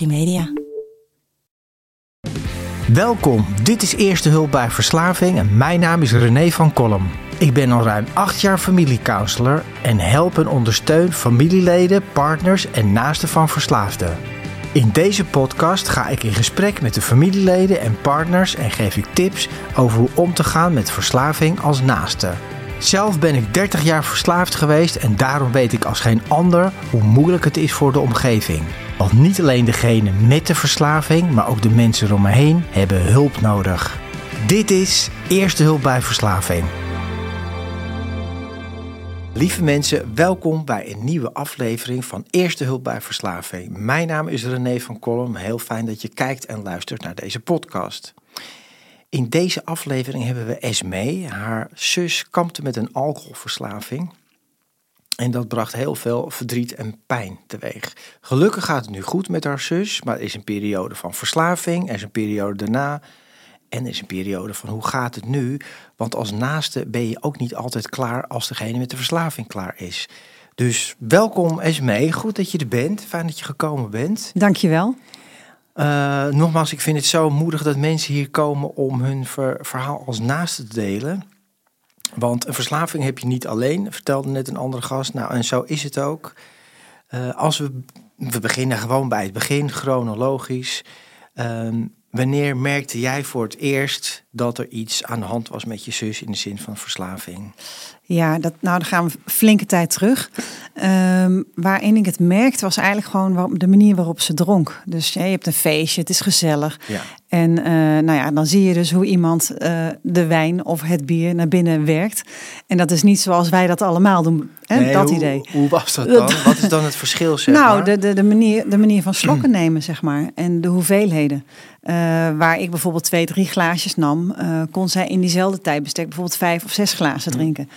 Media. Welkom, dit is Eerste Hulp bij Verslaving en mijn naam is René van Kolm. Ik ben al ruim acht jaar familiecounselor en help en ondersteun familieleden, partners en naasten van verslaafden. In deze podcast ga ik in gesprek met de familieleden en partners en geef ik tips over hoe om te gaan met verslaving als naaste. Zelf ben ik 30 jaar verslaafd geweest en daarom weet ik als geen ander hoe moeilijk het is voor de omgeving. Want niet alleen degene met de verslaving, maar ook de mensen om me heen hebben hulp nodig. Dit is Eerste Hulp bij Verslaving. Lieve mensen, welkom bij een nieuwe aflevering van Eerste Hulp bij Verslaving. Mijn naam is René van Kolm. Heel fijn dat je kijkt en luistert naar deze podcast. In deze aflevering hebben we Esme. Haar zus kampte met een alcoholverslaving. En dat bracht heel veel verdriet en pijn teweeg. Gelukkig gaat het nu goed met haar zus, maar er is een periode van verslaving, er is een periode daarna en er is een periode van hoe gaat het nu? Want als naaste ben je ook niet altijd klaar als degene met de verslaving klaar is. Dus welkom Esme, goed dat je er bent, fijn dat je gekomen bent. Dankjewel. Uh, nogmaals, ik vind het zo moedig dat mensen hier komen om hun verhaal als naaste te delen. Want een verslaving heb je niet alleen, vertelde net een andere gast. Nou, en zo is het ook. Uh, als we, we beginnen gewoon bij het begin, chronologisch. Uh, wanneer merkte jij voor het eerst dat er iets aan de hand was met je zus in de zin van verslaving? Ja, dat, nou dan gaan we flinke tijd terug. Um, waarin ik het merkte was eigenlijk gewoon de manier waarop ze dronk. Dus je hebt een feestje, het is gezellig. Ja. En uh, nou ja, dan zie je dus hoe iemand uh, de wijn of het bier naar binnen werkt. En dat is niet zoals wij dat allemaal doen. Hè? Nee, dat hoe, idee. Hoe was dat dan? Wat is dan het verschil? Zeg nou, maar? de, de, de, manier, de manier van slokken nemen, zeg maar. En de hoeveelheden. Uh, waar ik bijvoorbeeld twee, drie glaasjes nam, kon zij in diezelfde tijdbestek bijvoorbeeld vijf of zes glazen drinken.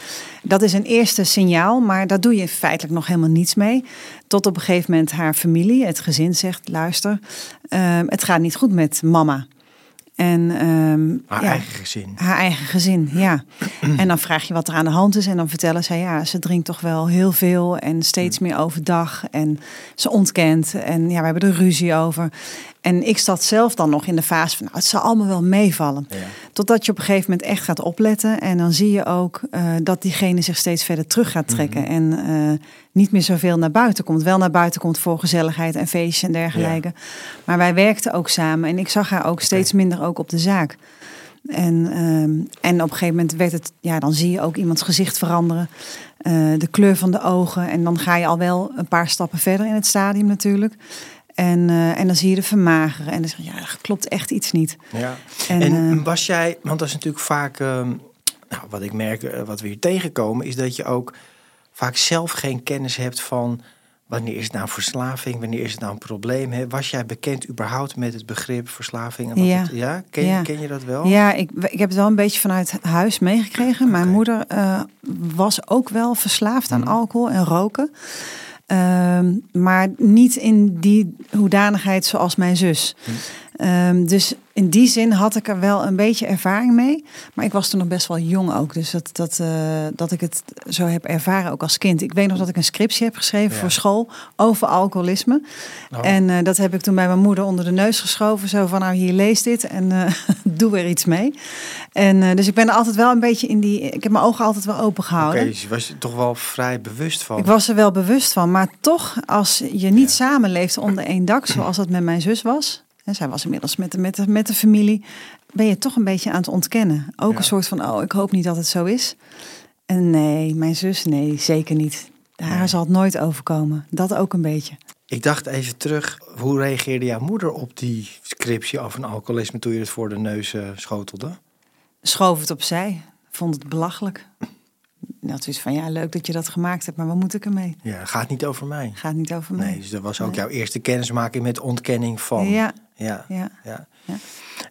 Dat is een eerste signaal, maar daar doe je feitelijk nog helemaal niets mee. Tot op een gegeven moment haar familie, het gezin zegt: luister, uh, het gaat niet goed met mama. En, um, haar ja, eigen gezin. Haar eigen gezin, ja. en dan vraag je wat er aan de hand is. En dan vertellen zij, ja, ze drinkt toch wel heel veel en steeds meer overdag. En ze ontkent. En ja, we hebben er ruzie over. En ik zat zelf dan nog in de fase van, nou, het zal allemaal wel meevallen. Ja. Totdat je op een gegeven moment echt gaat opletten. En dan zie je ook uh, dat diegene zich steeds verder terug gaat trekken. Mm -hmm. En uh, niet meer zoveel naar buiten komt. Wel naar buiten komt voor gezelligheid en feestjes en dergelijke. Ja. Maar wij werkten ook samen. En ik zag haar ook steeds minder ook op de zaak. En, um, en op een gegeven moment werd het, ja, dan zie je ook iemands gezicht veranderen. Uh, de kleur van de ogen. En dan ga je al wel een paar stappen verder in het stadium natuurlijk. En, uh, en dan zie je de vermageren. En dan zeg je, ja, er klopt echt iets niet. Ja. En, en uh, was jij, want dat is natuurlijk vaak, uh, nou, wat ik merk, eh, wat we hier tegenkomen, is dat je ook vaak zelf geen kennis hebt van wanneer is het nou verslaving, wanneer is het nou een probleem. Hè? Was jij bekend überhaupt met het begrip verslaving? En wat ja. Het, ja? Ken, ja. ken je dat wel? Ja, ik, ik heb het wel een beetje vanuit huis meegekregen. Mijn okay. moeder uh, was ook wel verslaafd aan mm. alcohol en roken. Um, maar niet in die hoedanigheid zoals mijn zus. Um, dus in die zin had ik er wel een beetje ervaring mee. Maar ik was toen nog best wel jong ook. Dus dat, dat, uh, dat ik het zo heb ervaren ook als kind. Ik weet nog dat ik een scriptie heb geschreven ja. voor school over alcoholisme. Oh. En uh, dat heb ik toen bij mijn moeder onder de neus geschoven. Zo van, nou hier lees dit en uh, doe er iets mee. En dus ik ben er altijd wel een beetje in die... Ik heb mijn ogen altijd wel open gehouden. Oké, okay, dus je was er toch wel vrij bewust van? Ik was er wel bewust van. Maar toch, als je niet ja. samenleeft onder één dak... zoals dat met mijn zus was... En zij was inmiddels met de, met, de, met de familie. Ben je toch een beetje aan het ontkennen. Ook ja. een soort van, oh, ik hoop niet dat het zo is. En nee, mijn zus, nee, zeker niet. Haar nee. zal het nooit overkomen. Dat ook een beetje. Ik dacht even terug, hoe reageerde jouw moeder op die scriptie over een alcoholisme toen je het voor de neus uh, schotelde? Schoof het opzij. Vond het belachelijk. Dat is van ja, leuk dat je dat gemaakt hebt, maar wat moet ik ermee? Ja, gaat niet over mij. Gaat niet over mij. Nee, dus dat was ook nee. jouw eerste kennismaking met ontkenning van. Ja. Ja. ja. ja. ja.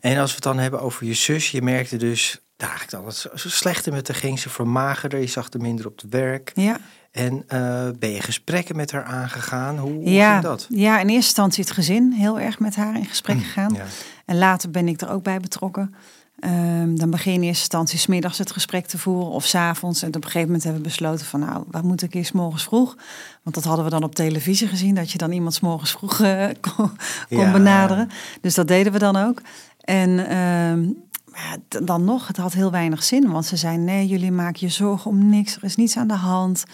En als we het dan hebben over je zus, je merkte dus eigenlijk dat het zo slechter met haar ging. Ze vermagerde, je zag er minder op het werk. Ja. En uh, ben je gesprekken met haar aangegaan? Hoe, hoe ja, ging dat? Ja, in eerste instantie het gezin heel erg met haar in gesprek gegaan. Ja. En later ben ik er ook bij betrokken. Ehm, dan begin je in eerste instantie smiddags het gesprek te voeren of s'avonds. En op een gegeven moment hebben we besloten van nou, wat moet ik eerst morgens vroeg? Want dat hadden we dan op televisie gezien, dat je dan iemand s morgens vroeg eh, kon, kon Ja. benaderen. Dus dat deden we dan ook. En ehm, ja, dan nog, het had heel weinig zin. Want ze zeiden, nee, jullie maken je zorgen om niks. Er is niets aan de hand.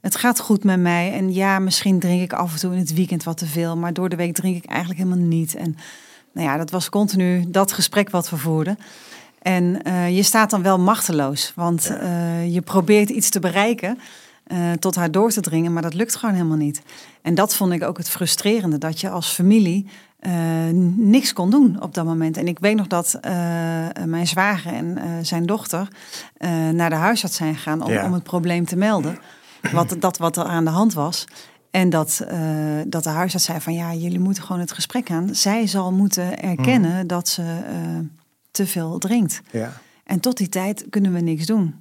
Het gaat goed met mij. En ja, misschien drink ik af en toe in het weekend wat te veel. Maar door de week drink ik eigenlijk helemaal niet. En nou ja, dat was continu dat gesprek wat we voerden. En eh, je staat dan wel machteloos. Want eh, je probeert iets te bereiken. eh, tot haar door te dringen. Maar dat lukt gewoon helemaal niet. En dat vond ik ook het frustrerende. Dat je als familie niks kon doen op dat moment. En ik weet nog dat mijn zwager en zijn dochter naar de huisarts zijn gegaan om, Ja. om het probleem te melden. Wat, dat wat er aan de hand was. En dat, eh, dat de huisarts zei van ja, jullie moeten gewoon het gesprek aan. Zij zal moeten erkennen dat ze eh, te veel drinkt. Ja. En tot die tijd kunnen we niks doen.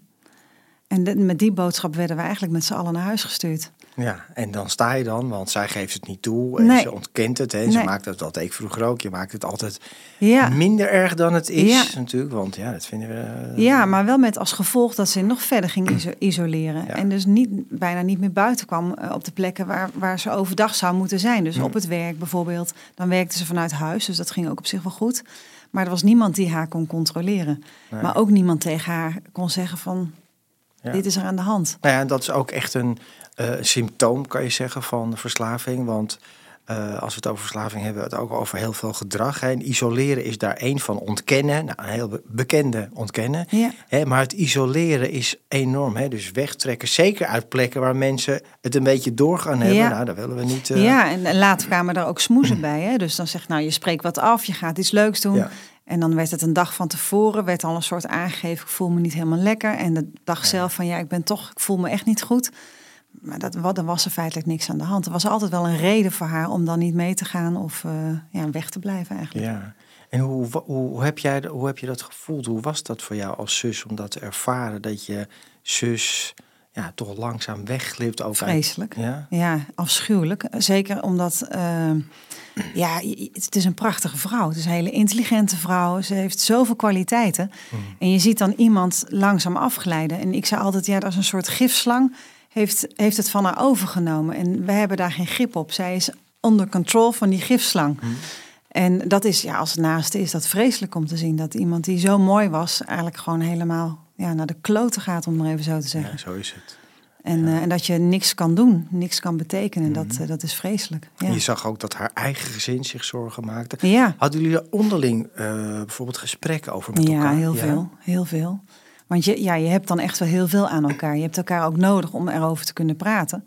En de- met die boodschap werden we eigenlijk met z'n allen naar huis gestuurd. Ja, en dan sta je dan, want zij geeft het niet toe. En Nee. ze ontkent het. Hè. Ze Nee. maakt het, dat ik vroeger ook. Je maakt het altijd Ja. minder erg dan het is Ja. natuurlijk. Want ja, dat vinden we... eh, Ja, maar wel met als gevolg dat ze nog verder ging iso- isoleren. Ja. En dus niet, bijna niet meer buiten kwam eh, op de plekken waar, waar ze overdag zou moeten zijn. Dus op het werk bijvoorbeeld. Dan werkte ze vanuit huis, dus dat ging ook op zich wel goed. Maar er was niemand die haar kon controleren. Nee. Maar ook niemand tegen haar kon zeggen van, Ja. dit is er aan de hand. Nou ja, en dat is ook echt een eh, symptoom, kan je zeggen, van verslaving. Want eh, als we het over verslaving hebben, we het ook over heel veel gedrag. Hè. En isoleren is daar één van ontkennen. Nou, een heel be- bekende ontkennen. Ja. Hè, maar het isoleren is enorm. Hè. Dus wegtrekken, zeker uit plekken waar mensen het een beetje doorgaan hebben. Ja. Nou, dat willen we niet. eh, Ja, en later kwamen er ook smoezen bij. Hè? Dus dan zegt nou, je spreekt wat af, je gaat iets leuks doen. Ja. En dan werd het een dag van tevoren, werd al een soort aangegeven, ik voel me niet helemaal lekker. En de dag zelf van ja, ik ben toch, ik voel me echt niet goed. Maar dat, wat, er was er feitelijk niks aan de hand. Er was altijd wel een reden voor haar om dan niet mee te gaan of eh, ja, weg te blijven eigenlijk. Ja. En hoe, hoe, hoe heb jij, hoe heb je dat gevoeld? Hoe was dat voor jou als zus om dat te ervaren? Dat je zus ja, toch langzaam wegglipt ook uit- Vreselijk. Ja? Ja, afschuwelijk. Zeker omdat, eh, ja, het is een prachtige vrouw. Het is een hele intelligente vrouw. Ze heeft zoveel kwaliteiten. En je ziet dan iemand langzaam afglijden. En ik zei altijd, ja, dat is een soort gifslang. Heeft, heeft het van haar overgenomen. En wij hebben daar geen grip op. Zij is onder control van die gifslang. En dat is, ja, als het naaste is dat vreselijk om te zien. Dat iemand die zo mooi was, eigenlijk gewoon helemaal ja, naar de kloten gaat, om maar even zo te zeggen. ja, zo is het. En, eh, en dat je niks kan doen, niks kan betekenen, dat, eh, dat is vreselijk. Ja. En Je zag ook dat haar eigen gezin zich zorgen maakte. ja. Hadden jullie er onderling eh, bijvoorbeeld gesprekken over met ja, elkaar? heel veel. Heel veel. Want je, ja, je hebt dan echt wel heel veel aan elkaar. Je hebt elkaar ook nodig om erover te kunnen praten.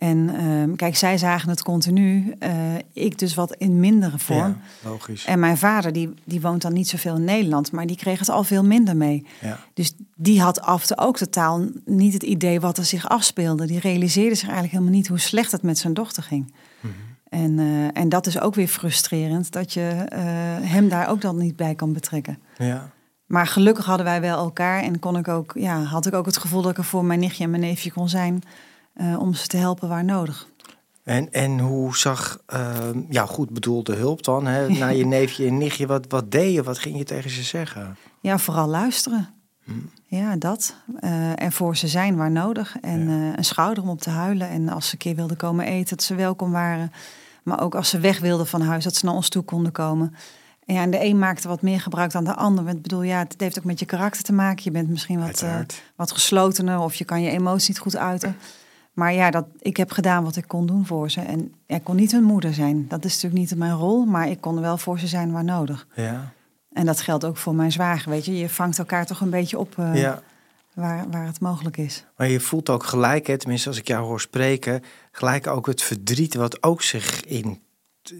En ehm, kijk, zij zagen het continu. eh, ik dus wat in mindere vorm. Ja, logisch. En mijn vader, die, die woont dan niet zoveel in Nederland, maar die kreeg het al veel minder mee. Ja. Dus die had af en toe ook totaal niet het idee wat er zich afspeelde. Die realiseerde zich eigenlijk helemaal niet hoe slecht het met zijn dochter ging. Mhm. En, eh, en dat is ook weer frustrerend, dat je eh, hem daar ook dan niet bij kan betrekken. ja. Maar gelukkig hadden wij wel elkaar en kon ik ook, ja, had ik ook het gevoel dat ik er voor mijn nichtje en mijn neefje kon zijn eh, om ze te helpen waar nodig. En, en hoe zag, ehm, ja goed bedoelde hulp dan, hè, naar je neefje en nichtje, wat, wat deed je, wat ging je tegen ze zeggen? Ja, vooral luisteren. Ja, dat. Eh, en voor ze zijn waar nodig. En Ja. eh, een schouder om op te huilen. En als ze een keer wilden komen eten, dat ze welkom waren. Maar ook als ze weg wilden van huis, dat ze naar ons toe konden komen. En ja, en de een maakte wat meer gebruik dan de ander. Want Ik bedoel, ja, het heeft ook met je karakter te maken. Je bent misschien wat, wat geslotener of je kan je emoties niet goed uiten. Maar ja, dat, ik heb gedaan wat ik kon doen voor ze. En ja, ik kon niet hun moeder zijn. Dat is natuurlijk niet mijn rol. Maar ik kon er wel voor ze zijn waar nodig. Ja. En dat geldt ook voor mijn zwager, weet je. Je vangt elkaar toch een beetje op eh, ja. waar, waar het mogelijk is. Maar je voelt ook gelijk, hè, tenminste als ik jou hoor spreken, gelijk ook het verdriet wat ook zich in,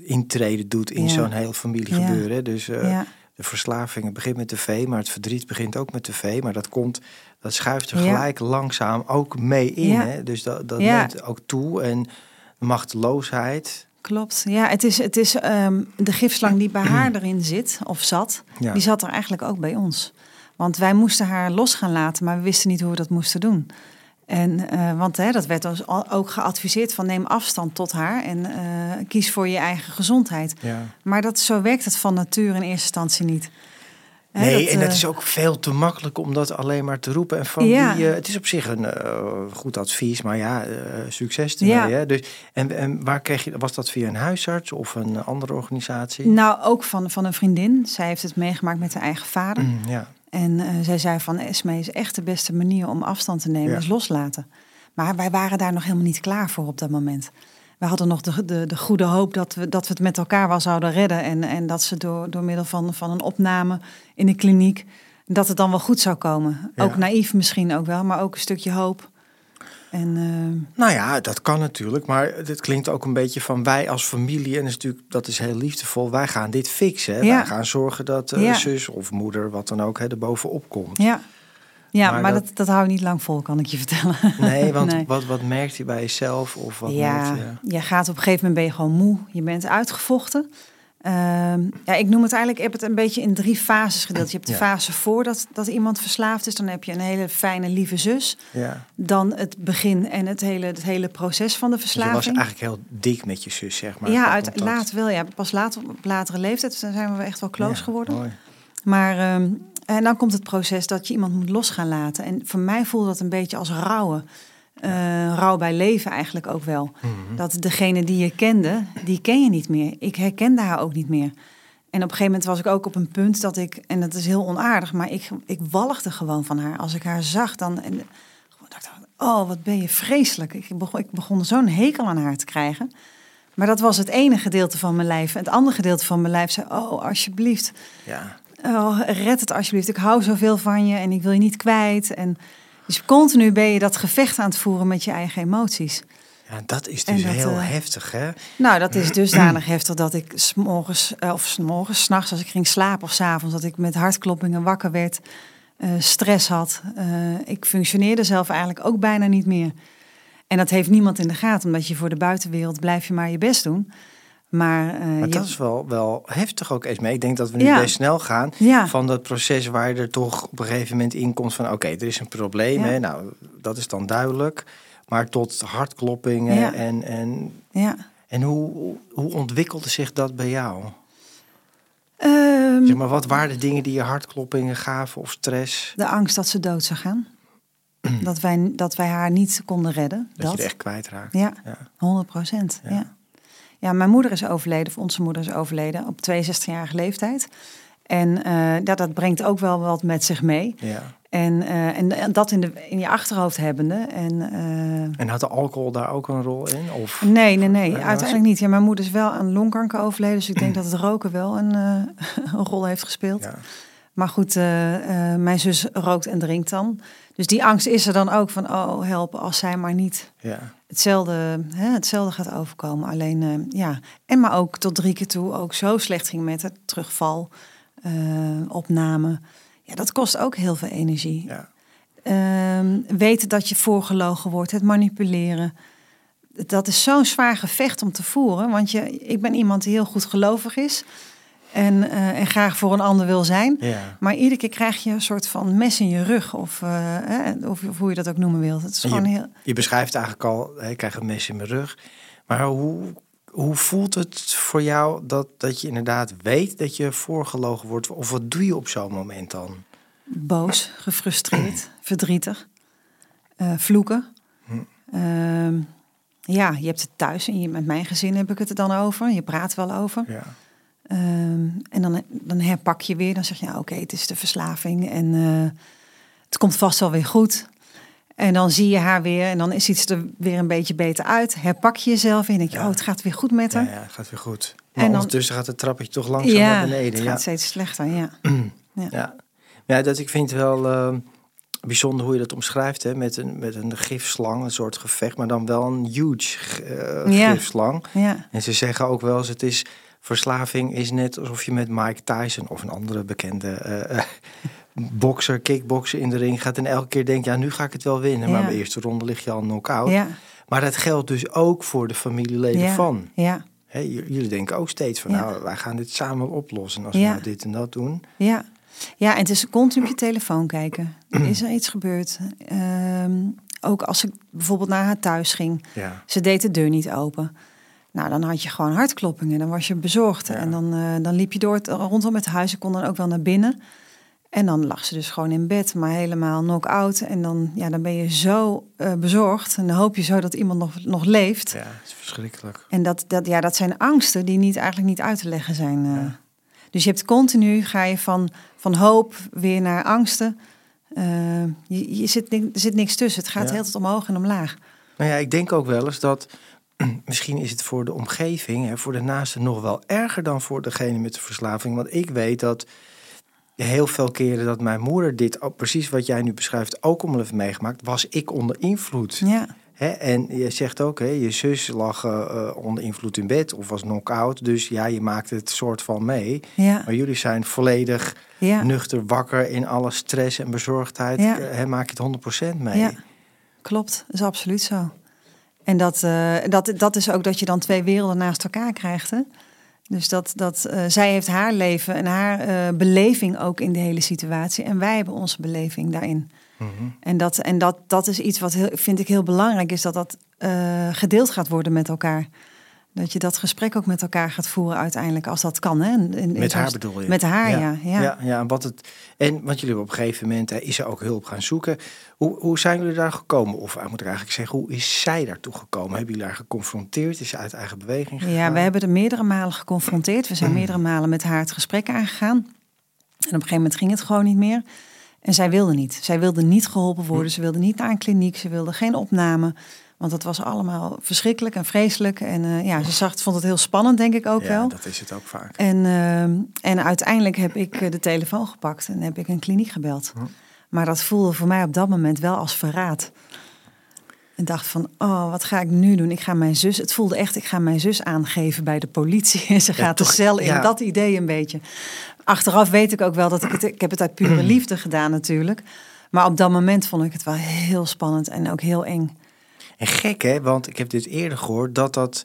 intreden doet in Ja. zo'n heel familiegebeuren. hè. Dus eh, ja, de verslaving begint met tv, maar het verdriet begint ook met tv. Maar dat komt, dat schuift er Ja. gelijk langzaam ook mee in. Ja. Hè? Dus dat, dat Ja. neemt ook toe. En machteloosheid. klopt. Ja, het is, het is ehm, de gifslang die bij haar erin zit, of zat, die zat er eigenlijk ook bij ons. Want wij moesten haar los gaan laten, maar we wisten niet hoe we dat moesten doen. En, eh, want hè, dat werd ons ook geadviseerd van neem afstand tot haar en eh, kies voor je eigen gezondheid. Ja. Maar dat, zo werkt het van nature in eerste instantie niet. Hè, Nee, dat, en het eh, is ook veel te makkelijk om dat alleen maar te roepen. En van Ja. die, het is op zich een goed advies, maar ja, succes ermee. Ja. Hè? Dus, en, en waar kreeg je, was dat via een huisarts of een andere organisatie? Nou, ook van, van een vriendin. Zij heeft het meegemaakt met haar eigen vader. Mm, ja. En eh, zij zei van, Esme is echt de beste manier om afstand te nemen, Ja. is loslaten. Maar wij waren daar nog helemaal niet klaar voor op dat moment. We hadden nog de, de, de goede hoop dat we, dat we het met elkaar wel zouden redden. En, en dat ze door, door middel van, van een opname in de kliniek, dat het dan wel goed zou komen. Ja. Ook naïef misschien ook wel, maar ook een stukje hoop. En eh, Nou ja, dat kan natuurlijk, maar het klinkt ook een beetje van wij als familie, en dat is natuurlijk, dat is heel liefdevol, wij gaan dit fixen. Hè? Ja. Wij gaan zorgen dat eh, Ja. zus of moeder, wat dan ook, hè, er bovenop komt. ja, ja Maar maar, dat- dat, dat hou je niet lang vol, kan ik je vertellen. Nee, want Nee. Wat, wat merkt je bij jezelf? Of wat ja, merkt je? je gaat op een gegeven moment ben je gewoon moe. Je bent uitgevochten. Ehm, ja, ik noem het eigenlijk, ik heb het een beetje in drie fases gedeeld. Je hebt de Ja. fase voordat dat iemand verslaafd is. Dan heb je een hele fijne, lieve zus. Ja. Dan het begin en het hele, het hele proces van de Dus je was verslaving. eigenlijk heel dik met je zus, zeg maar. ja, uit, later wel. Ja, pas later, op latere leeftijd zijn we echt wel close Ja, geworden. mooi. Maar ehm, en dan komt het proces dat je iemand moet los gaan laten. En voor mij voelde dat een beetje als rouwen. Eh, rouw bij leven eigenlijk ook wel. Mhm. Dat degene die je kende, die ken je niet meer. Ik herkende haar ook niet meer. En op een gegeven moment was ik ook op een punt dat ik, en dat is heel onaardig, maar ik, ik walgde gewoon van haar. Als ik haar zag, dan en, dacht ik, oh wat ben je vreselijk. Ik begon, ik begon zo'n hekel aan haar te krijgen. Maar dat was het ene gedeelte van mijn lijf. En het andere gedeelte van mijn lijf zei, oh alsjeblieft, Ja. Oh, red het alsjeblieft. Ik hou zoveel van je en ik wil je niet kwijt. En dus continu ben je dat gevecht aan het voeren met je eigen emoties. ja, dat is dus dat, heel eh, heftig, hè? Nou, dat is dusdanig heftig dat ik s'morgens, eh, of s'morgens, s'nachts als ik ging slapen of s'avonds, dat ik met hartkloppingen wakker werd, eh, stress had. Ik functioneerde zelf eigenlijk ook bijna niet meer. En dat heeft niemand in de gaten, omdat je voor de buitenwereld blijf je maar je best doen. Maar, eh, Maar je- dat is wel, wel heftig ook, Esme. Ik denk dat we nu Ja. best snel gaan Ja. van dat proces waar je er toch op een gegeven moment in komt van... oké, er is een probleem, Ja. hè? Nou, dat is dan duidelijk. Maar tot hartkloppingen en, en, ja. en hoe, hoe ontwikkelde zich dat bij jou? Ehm, Zeg maar, wat waren de dingen die je hartkloppingen gaven of stress? De angst dat ze dood zou gaan. dat, wij, dat wij haar niet konden redden. Dat, je er echt kwijtraakt. Ja, Ja. 100 procent. Ja. Ja. Mijn moeder is overleden, of onze moeder is overleden op 62-jarige leeftijd. En eh, dat, dat brengt ook wel wat met zich mee. Ja. En, eh, en, en dat in, de, in je achterhoofd hebbende. En, eh, En had de alcohol daar ook een rol in? Of? nee, nee, nee, uiteindelijk niet. Ja, mijn moeder is wel aan longkanker overleden. Dus ik denk dat het roken wel een, een rol heeft gespeeld. Ja. Maar goed, eh, eh, mijn zus rookt en drinkt dan. Dus die angst is er dan ook van, oh help, als zij maar niet Ja. hetzelfde, hè, hetzelfde gaat overkomen. Alleen, eh, ja, en maar ook tot drie keer toe ook zo slecht ging met het terugval, opname. Ja, dat kost ook heel veel energie. ja. Ehm, weten dat je voorgelogen wordt, het manipuleren. Dat is zo'n zwaar gevecht om te voeren. Want je, ik ben iemand die heel goed gelovig is. En, eh, en graag voor een ander wil zijn. ja. Maar iedere keer krijg je een soort van mes in je rug. Of, eh, of, of hoe je dat ook noemen wilt. Het is gewoon heel... Je beschrijft eigenlijk al, ik krijg een mes in mijn rug. Maar hoe, hoe voelt het voor jou dat, dat je inderdaad weet dat je voorgelogen wordt? Of wat doe je op zo'n moment dan? boos, gefrustreerd, verdrietig, eh, vloeken. Hm. Ja, je hebt het thuis en je, met mijn gezin heb ik het er dan over. Je praat wel over. Ja. Ehm, en dan, dan herpak je weer. Dan zeg je, ja, oké, het is de verslaving en eh, het komt vast wel weer goed. En dan zie je haar weer en dan ziet ze er weer een beetje beter uit. Herpak je jezelf en denk je, Ja. oh, het gaat weer goed met Ja, haar. ja, gaat weer goed. En Maar dan- ondertussen gaat het trappetje toch langzaam naar beneden. het Ja. gaat steeds slechter, ja. Ja. ja, dat ik vind het wel eh, bijzonder hoe je dat omschrijft. Hè? Met, een, met een gifslang, een soort gevecht, maar dan wel een huge eh, Ja. gifslang. ja. En ze zeggen ook wel eens, het is verslaving is net alsof je met Mike Tyson of een andere bekende eh, eh, bokser, kickbokser in de ring gaat en elke keer denkt, ja, nu ga ik het wel winnen. Maar bij de eerste ronde lig je al knock-out. Ja, Maar dat geldt dus ook voor de familieleden ja, van. ja, jullie denken ook steeds van, nou, wij gaan dit samen oplossen als we nou dit en dat doen. ja. Ja, en het is continu op je telefoon kijken. Is er iets gebeurd? Ehm, ook als ik bijvoorbeeld naar haar thuis ging. Ze deed de deur niet open. Nou, dan had je gewoon hartkloppingen. Dan was je bezorgd. Ja. En dan, eh, dan liep je door het, rondom het huis. Ik kon dan ook wel naar binnen. En dan lag ze dus gewoon in bed, maar helemaal knock-out. En dan, ja, dan ben je zo uh, bezorgd. En dan hoop je zo dat iemand nog, nog leeft. Ja, het is verschrikkelijk. En dat, dat, ja, dat zijn angsten die niet, eigenlijk niet uit te leggen zijn. Uh. Dus je hebt continu, ga je van, van hoop weer naar angsten. Uh, je, je zit, er zit niks tussen. Het gaat ja. heel tijd omhoog en omlaag. Nou ja, ik denk ook wel eens dat misschien is het voor de omgeving, hè, voor de naasten nog wel erger dan voor degene met de verslaving. Want ik weet dat heel veel keren dat mijn moeder dit, precies wat jij nu beschrijft, ook allemaal heeft meegemaakt, was ik onder invloed. Ja. Hè, en je zegt ook, hè, je zus lag uh, onder invloed in bed of was knock-out. Dus ja, je maakt het soort van mee. Ja. Maar jullie zijn volledig ja. nuchter, wakker in alle stress en bezorgdheid. Ja. Hè, maak je het 100% mee. Ja, klopt. Dat is absoluut zo. En dat, uh, dat, dat is ook dat je dan twee werelden naast elkaar krijgt. Hè? Dus dat, dat uh, zij heeft haar leven en haar uh, beleving ook in de hele situatie. En wij hebben onze beleving daarin. Mm -hmm. En, dat, en dat, dat is iets wat heel, vind ik heel belangrijk is, dat dat gedeeld gaat worden met elkaar. Dat je dat gesprek ook met elkaar gaat voeren uiteindelijk, als dat kan. Hè? In, in, met haar bedoel je? Met haar, ja. Ja, ja. ja, ja en, wat het, en want jullie op een gegeven moment, hè, is er ook hulp gaan zoeken. Hoe, hoe zijn jullie daar gekomen? Of moet ik eigenlijk zeggen, hoe is zij daartoe gekomen? Hebben jullie haar geconfronteerd? Is ze uit eigen beweging gegaan? Ja, we hebben er meerdere malen geconfronteerd. We zijn meerdere malen met haar het gesprek aangegaan. En op een gegeven moment ging het gewoon niet meer. En zij wilde niet. Zij wilde niet geholpen worden. Ze wilde niet naar een kliniek. Ze wilde geen opname. Want dat was allemaal verschrikkelijk en vreselijk. En uh, ja, ze zag, vond het heel spannend, denk ik ook ja, wel. dat is het ook vaak. En, uh, en uiteindelijk heb ik de telefoon gepakt en heb ik een kliniek gebeld. Hm. Maar dat voelde voor mij op dat moment wel als verraad. En dacht van, oh, wat ga ik nu doen? Ik ga mijn zus, het voelde echt, ik ga mijn zus aangeven bij de politie. En ze Ja, gaat de toch, cel in, ja. dat idee een beetje. Achteraf weet ik ook wel dat ik het, ik heb het uit pure liefde gedaan natuurlijk. Maar op dat moment vond ik het wel heel spannend en ook heel eng. En gek hè, want ik heb dit eerder gehoord dat dat,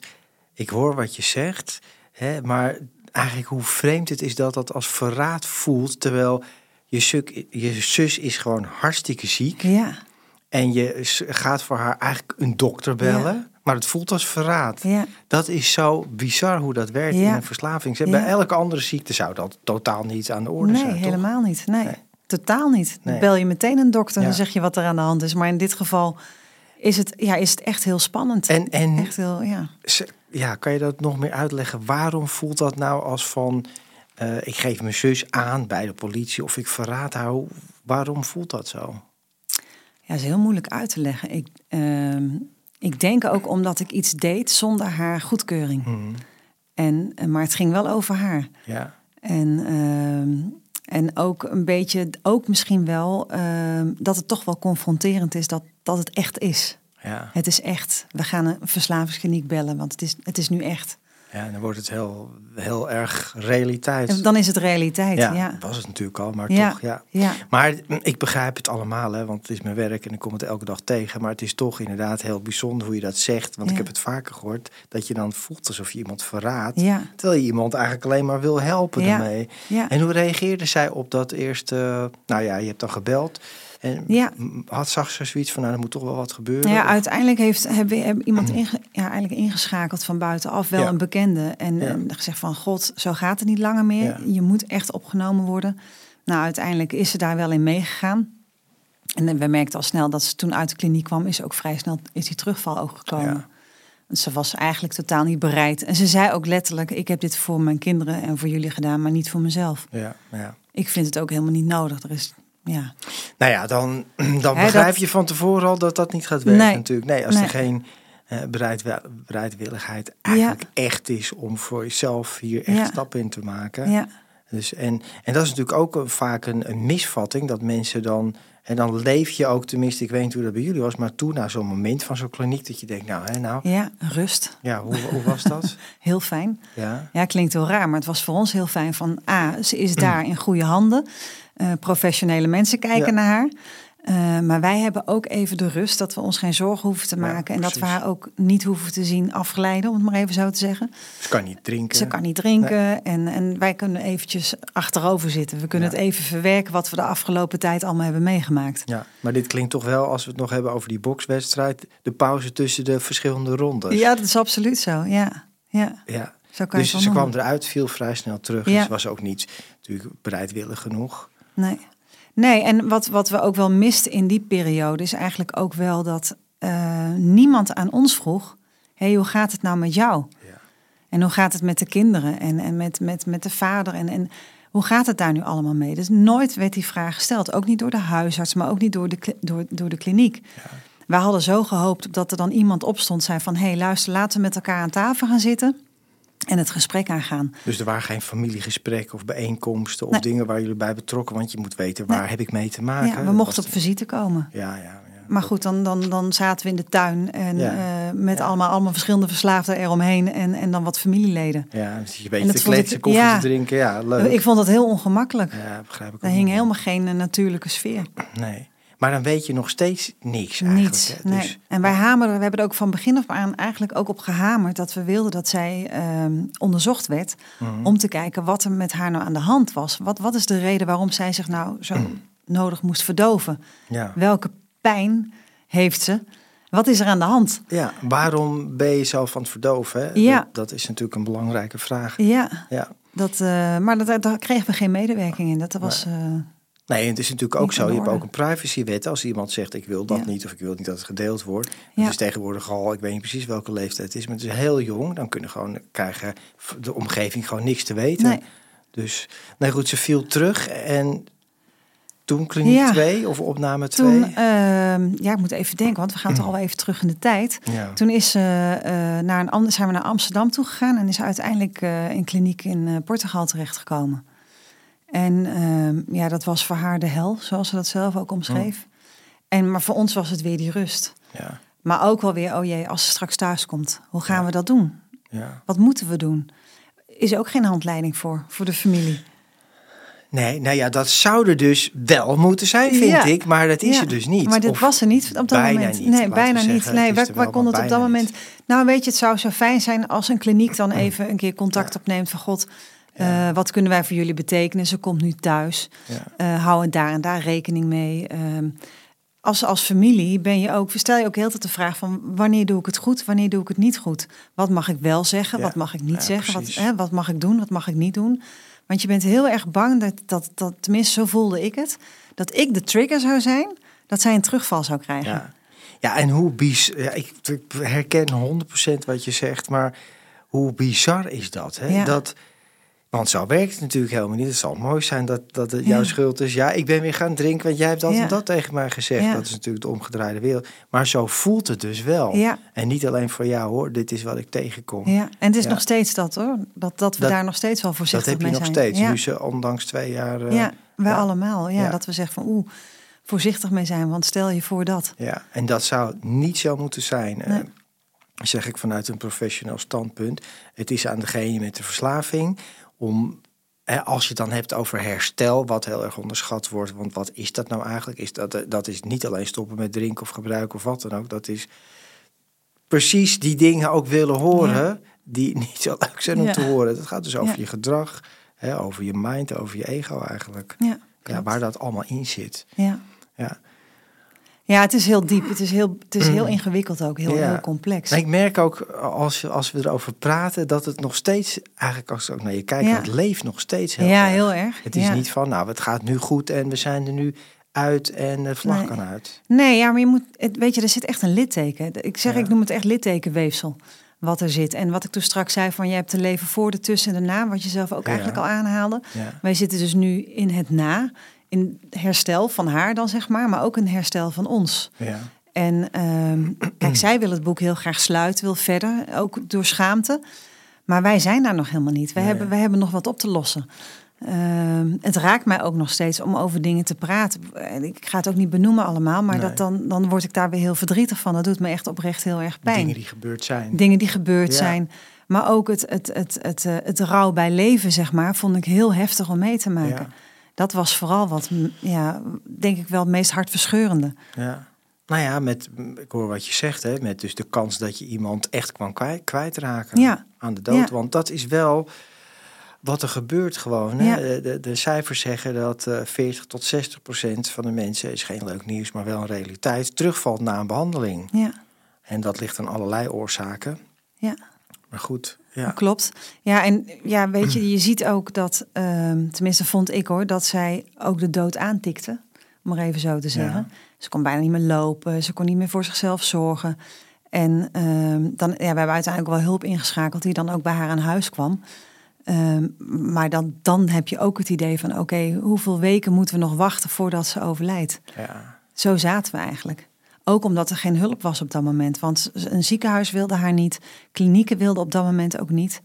ik hoor wat je zegt, hè, maar eigenlijk hoe vreemd het is dat dat als verraad voelt, terwijl je, suk, je zus is gewoon hartstikke ziek Ja, en je gaat voor haar eigenlijk een dokter bellen, Ja. maar het voelt als verraad. ja, Dat is zo bizar hoe dat werkt Ja. in een verslaving. Bij elke andere ziekte zou dat totaal niet aan de orde nee, zijn. toch? helemaal niet. Nee, Nee. totaal niet. Dan Nee. bel je meteen een dokter en dan zeg je wat er aan de hand is. Maar in dit geval is het, ja, is het echt heel spannend. En, en Echt heel, ja. Ja, kan je dat nog meer uitleggen? Waarom voelt dat nou als van... eh, ik geef mijn zus aan bij de politie of ik verraad haar. Waarom voelt dat zo? Ja, is heel moeilijk uit te leggen. Ik, ehm, ik denk ook omdat ik iets deed zonder haar goedkeuring. Mhm. En, eh, maar het ging wel over haar. Ja, En, ehm, en ook een beetje, ook misschien wel, ehm, dat het toch wel confronterend is dat, dat het echt is. ja. Het is echt. We gaan een verslavingskliniek bellen, want het is, het is nu echt. ja, dan wordt het heel, heel erg realiteit. En dan is het realiteit. ja, Ja, dat was het natuurlijk al, maar Ja. toch, ja. ja. Maar ik begrijp het allemaal, hè, want het is mijn werk en ik kom het elke dag tegen. Maar het is toch inderdaad heel bijzonder hoe je dat zegt. Want ik heb het vaker gehoord, dat je dan voelt alsof je iemand verraadt. ja. Terwijl je iemand eigenlijk alleen maar wil helpen ermee. ja. En hoe reageerde zij op dat eerste... Nou ja, je hebt dan gebeld. En Ja. had, zag ze zoiets van, nou, er moet toch wel wat gebeuren? Ja, Of- uiteindelijk heeft hebben, hebben iemand inge, ja, eigenlijk ingeschakeld van buitenaf, wel Ja. een bekende. En, Ja. en gezegd van god, zo gaat het niet langer meer. Je moet echt opgenomen worden. Nou, uiteindelijk is ze daar wel in meegegaan. En we merkten al snel dat ze toen uit de kliniek kwam, is ook vrij snel is die terugval ook gekomen. Want ze was eigenlijk totaal niet bereid. En ze zei ook letterlijk: Ik heb dit voor mijn kinderen en voor jullie gedaan, maar niet voor mezelf. Ja, ja. Ik vind het ook helemaal niet nodig. Er is, ja. Nou ja, dan, dan begrijp dat- je van tevoren al dat dat niet gaat werken Nee. natuurlijk. Nee, als Nee. er geen eh, bereidwi- bereidwilligheid eigenlijk echt is om voor jezelf hier echt Ja. stappen in te maken. ja. Dus, en, en dat is natuurlijk ook vaak een, een misvatting, dat mensen dan... En dan leef je ook, tenminste, ik weet niet hoe dat bij jullie was... maar toen, na zo'n moment van zo'n kliniek, dat je denkt... nou, hè, nou, ja, rust. ja, hoe, hoe was dat? Heel fijn. Ja, Ja, klinkt heel raar, maar het was voor ons heel fijn van A, ze is daar in goede handen. Eh, professionele mensen kijken Ja. naar haar. Eh, maar wij hebben ook even de rust dat we ons geen zorgen hoeven te Ja, maken. en dat we haar ook niet hoeven te zien afglijden, om het maar even zo te zeggen. ze kan niet drinken. Ze kan niet drinken en, en wij kunnen eventjes achterover zitten. We kunnen Ja. het even verwerken wat we de afgelopen tijd allemaal hebben meegemaakt. Ja, maar dit klinkt toch wel, als we het nog hebben over die bokswedstrijd... de pauze tussen de verschillende rondes. Ja, dat is absoluut zo. Ja, ja. ja. zo kan Dus ze kwam eruit, viel vrij snel terug. Ja. En ze was ook niet natuurlijk bereidwillig genoeg. Nee. Nee, en wat, wat we ook wel misten in die periode is eigenlijk ook wel dat uh, niemand aan ons vroeg: hey, hoe gaat het nou met jou? Ja. En hoe gaat het met de kinderen en, en met, met, met de vader? En, en hoe gaat het daar nu allemaal mee? Dus nooit werd die vraag gesteld. Ook niet door de huisarts, maar ook niet door de, door, door de kliniek. Ja. Wij hadden zo gehoopt dat er dan iemand opstond, zei van... hé, hey, luister, laten we met elkaar aan tafel gaan zitten en het gesprek aangaan. Dus er waren geen familiegesprekken of bijeenkomsten of dingen waar jullie bij betrokken, want je moet weten waar heb ik mee te maken. Ja, we mochten op visite komen. Ja, ja. Maar goed, dan, dan, dan zaten we in de tuin en uh, met Allemaal, allemaal verschillende verslaafden eromheen en, en dan wat familieleden. Ja, dus je een beetje te kletsen, koffie te drinken. Ja, leuk. Ik vond dat heel ongemakkelijk. Ja, begrijp ik. Er hing helemaal geen uh, natuurlijke sfeer. Nee. Maar dan weet je nog steeds niks eigenlijk. Niets, dus... nee. En wij hameren, we hebben er ook van begin af aan eigenlijk ook op gehamerd... dat we wilden dat zij uh, onderzocht werd... Mhm. om te kijken wat er met haar nou aan de hand was. Wat, wat is de reden waarom zij zich nou zo nodig moest verdoven? Ja. Welke pijn heeft ze? Wat is er aan de hand? Ja, waarom ben je zo van het verdoven? Hè? Ja. Dat, dat, is natuurlijk een belangrijke vraag. Ja, ja. Dat, uh, maar dat, daar kregen we geen medewerking in. Dat was... Uh, Nee, het is natuurlijk ook zo. Je hebt ook een privacywet. Als iemand zegt ik wil dat niet of ik wil niet dat het gedeeld wordt. Ja. Het is tegenwoordig al, ik weet niet precies welke leeftijd het is, maar het is heel jong. Dan kunnen gewoon krijgen de omgeving gewoon niks te weten. Nee. Dus, nee goed, ze viel terug en toen kliniek 2 of opname 2? Toen, uh, ja, ik moet even denken, want we gaan toch al even terug in de tijd. Ja. Toen is, uh, naar een zijn we naar Amsterdam toe gegaan en is uiteindelijk uh, in kliniek in Portugal terechtgekomen. En ehm, ja, dat was voor haar de hel, zoals ze dat zelf ook omschreef. Oh. En, maar voor ons was het weer die rust. Ja. Maar ook wel weer, oh jee, als ze straks thuis komt, hoe gaan we dat doen? Ja. Wat moeten we doen? Is ook geen handleiding voor, voor de familie. Nee, nou ja, dat zou er dus wel moeten zijn, vind ik. Maar dat is er dus niet. Maar dit was er niet op dat moment. Niet, nee, bijna niet. Nee, waar, waar kon het op dat moment... Nou, weet je, het zou zo fijn zijn als een kliniek dan even een keer contact opneemt van... God, uh, wat kunnen wij voor jullie betekenen? Ze komt nu thuis. Ja. Uh, hou daar en daar rekening mee. Uh, als, als familie ben je ook, stel je ook heel tijd de vraag van wanneer doe ik het goed, wanneer doe ik het niet goed? Wat mag ik wel zeggen, wat mag ik niet zeggen? Wat, hè, wat mag ik doen, wat mag ik niet doen? Want je bent heel erg bang dat, dat, dat, tenminste zo voelde ik het, dat ik de trigger zou zijn, dat zij een terugval zou krijgen. Ja, ja en hoe bizar, ja, ik, ik herken 100% wat je zegt, maar hoe bizar is dat? Hè? Dat want zo werkt het natuurlijk helemaal niet. Het zal mooi zijn dat, dat het jouw schuld is. Ja, ik ben weer gaan drinken, want jij hebt dat en dat tegen mij gezegd. Dat is natuurlijk de omgedraaide wereld. Maar zo voelt het dus wel. En niet alleen voor jou hoor, dit is wat ik tegenkom. Ja, en het is nog steeds dat hoor. Dat, dat we daar nog steeds wel voorzichtig mee zijn. Dat heb je nog steeds, nu ze ondanks twee jaar... Uh, ja, wij allemaal. Ja, dat we zeggen van oeh, voorzichtig mee zijn, want stel je voor dat. Ja, en dat zou niet zo moeten zijn. Nee. Uh, zeg ik vanuit een professioneel standpunt. Het is aan degene met de verslaving om als je het dan hebt over herstel, wat heel erg onderschat wordt, want wat is dat nou eigenlijk? Is dat, dat is niet alleen stoppen met drinken of gebruiken of wat dan ook. Dat is precies die dingen ook willen horen, die niet zo leuk zijn om te horen. Dat gaat dus over je gedrag, hè, over je mind, over je ego eigenlijk. Ja, waar dat allemaal in zit. Ja. ja. Ja, het is heel diep. Het is heel, het is heel mm. ingewikkeld ook, heel, heel complex. ik merk ook als, als we erover praten dat het nog steeds, eigenlijk als ik ook naar je kijkt, het leeft nog steeds heel ja, erg. heel erg. Het is niet van, nou, het gaat nu goed en we zijn er nu uit en de vlag kan uit. Nee, ja, maar je moet, weet je, er zit echt een litteken. Ik zeg, ik noem het echt littekenweefsel wat er zit. En wat ik toen straks zei van je hebt te leven voor, de tussen en de na, wat je zelf ook eigenlijk al aanhaalde. Wij zitten dus nu in het na in herstel van haar dan, zeg maar, maar ook een herstel van ons. Ja. En ehm, kijk, zij wil het boek heel graag sluiten, wil verder, ook door schaamte. Maar wij zijn daar nog helemaal niet. Wij, hebben, wij hebben nog wat op te lossen. Ehm, het raakt mij ook nog steeds om over dingen te praten. Ik ga het ook niet benoemen allemaal, maar dat dan, dan word ik daar weer heel verdrietig van. Dat doet me echt oprecht heel erg pijn. Dingen die gebeurd zijn. Dingen die gebeurd zijn. Maar ook het, het, het, het, het, het rouw bij leven, zeg maar, vond ik heel heftig om mee te maken. Ja dat was vooral wat, ja, denk ik wel het meest hartverscheurende. Ja. Nou ja, met, ik hoor wat je zegt, hè, met dus de kans dat je iemand echt kwam kwijt, kwijtraken ja. aan de dood. Want dat is wel wat er gebeurt gewoon. Hè? De, de, cijfers zeggen dat uh, eh, 40 tot 60 procent van de mensen, is geen leuk nieuws, maar wel een realiteit, terugvalt na een behandeling. Ja. En dat ligt aan allerlei oorzaken. Ja. Maar goed, ja. Klopt. Ja, en ja, weet je, je ziet ook dat, uh, tenminste vond ik hoor, dat zij ook de dood aantikte. om maar even zo te zeggen. Ja. Ze kon bijna niet meer lopen, ze kon niet meer voor zichzelf zorgen. En ehm, dan, ja, we hebben uiteindelijk wel hulp ingeschakeld die dan ook bij haar aan huis kwam. Ehm, maar dan, dan heb je ook het idee van: oké, hoeveel weken moeten we nog wachten voordat ze overlijdt? Ja. Zo zaten we eigenlijk. Ook omdat er geen hulp was op dat moment. Want een ziekenhuis wilde haar niet, klinieken wilden op dat moment ook niet.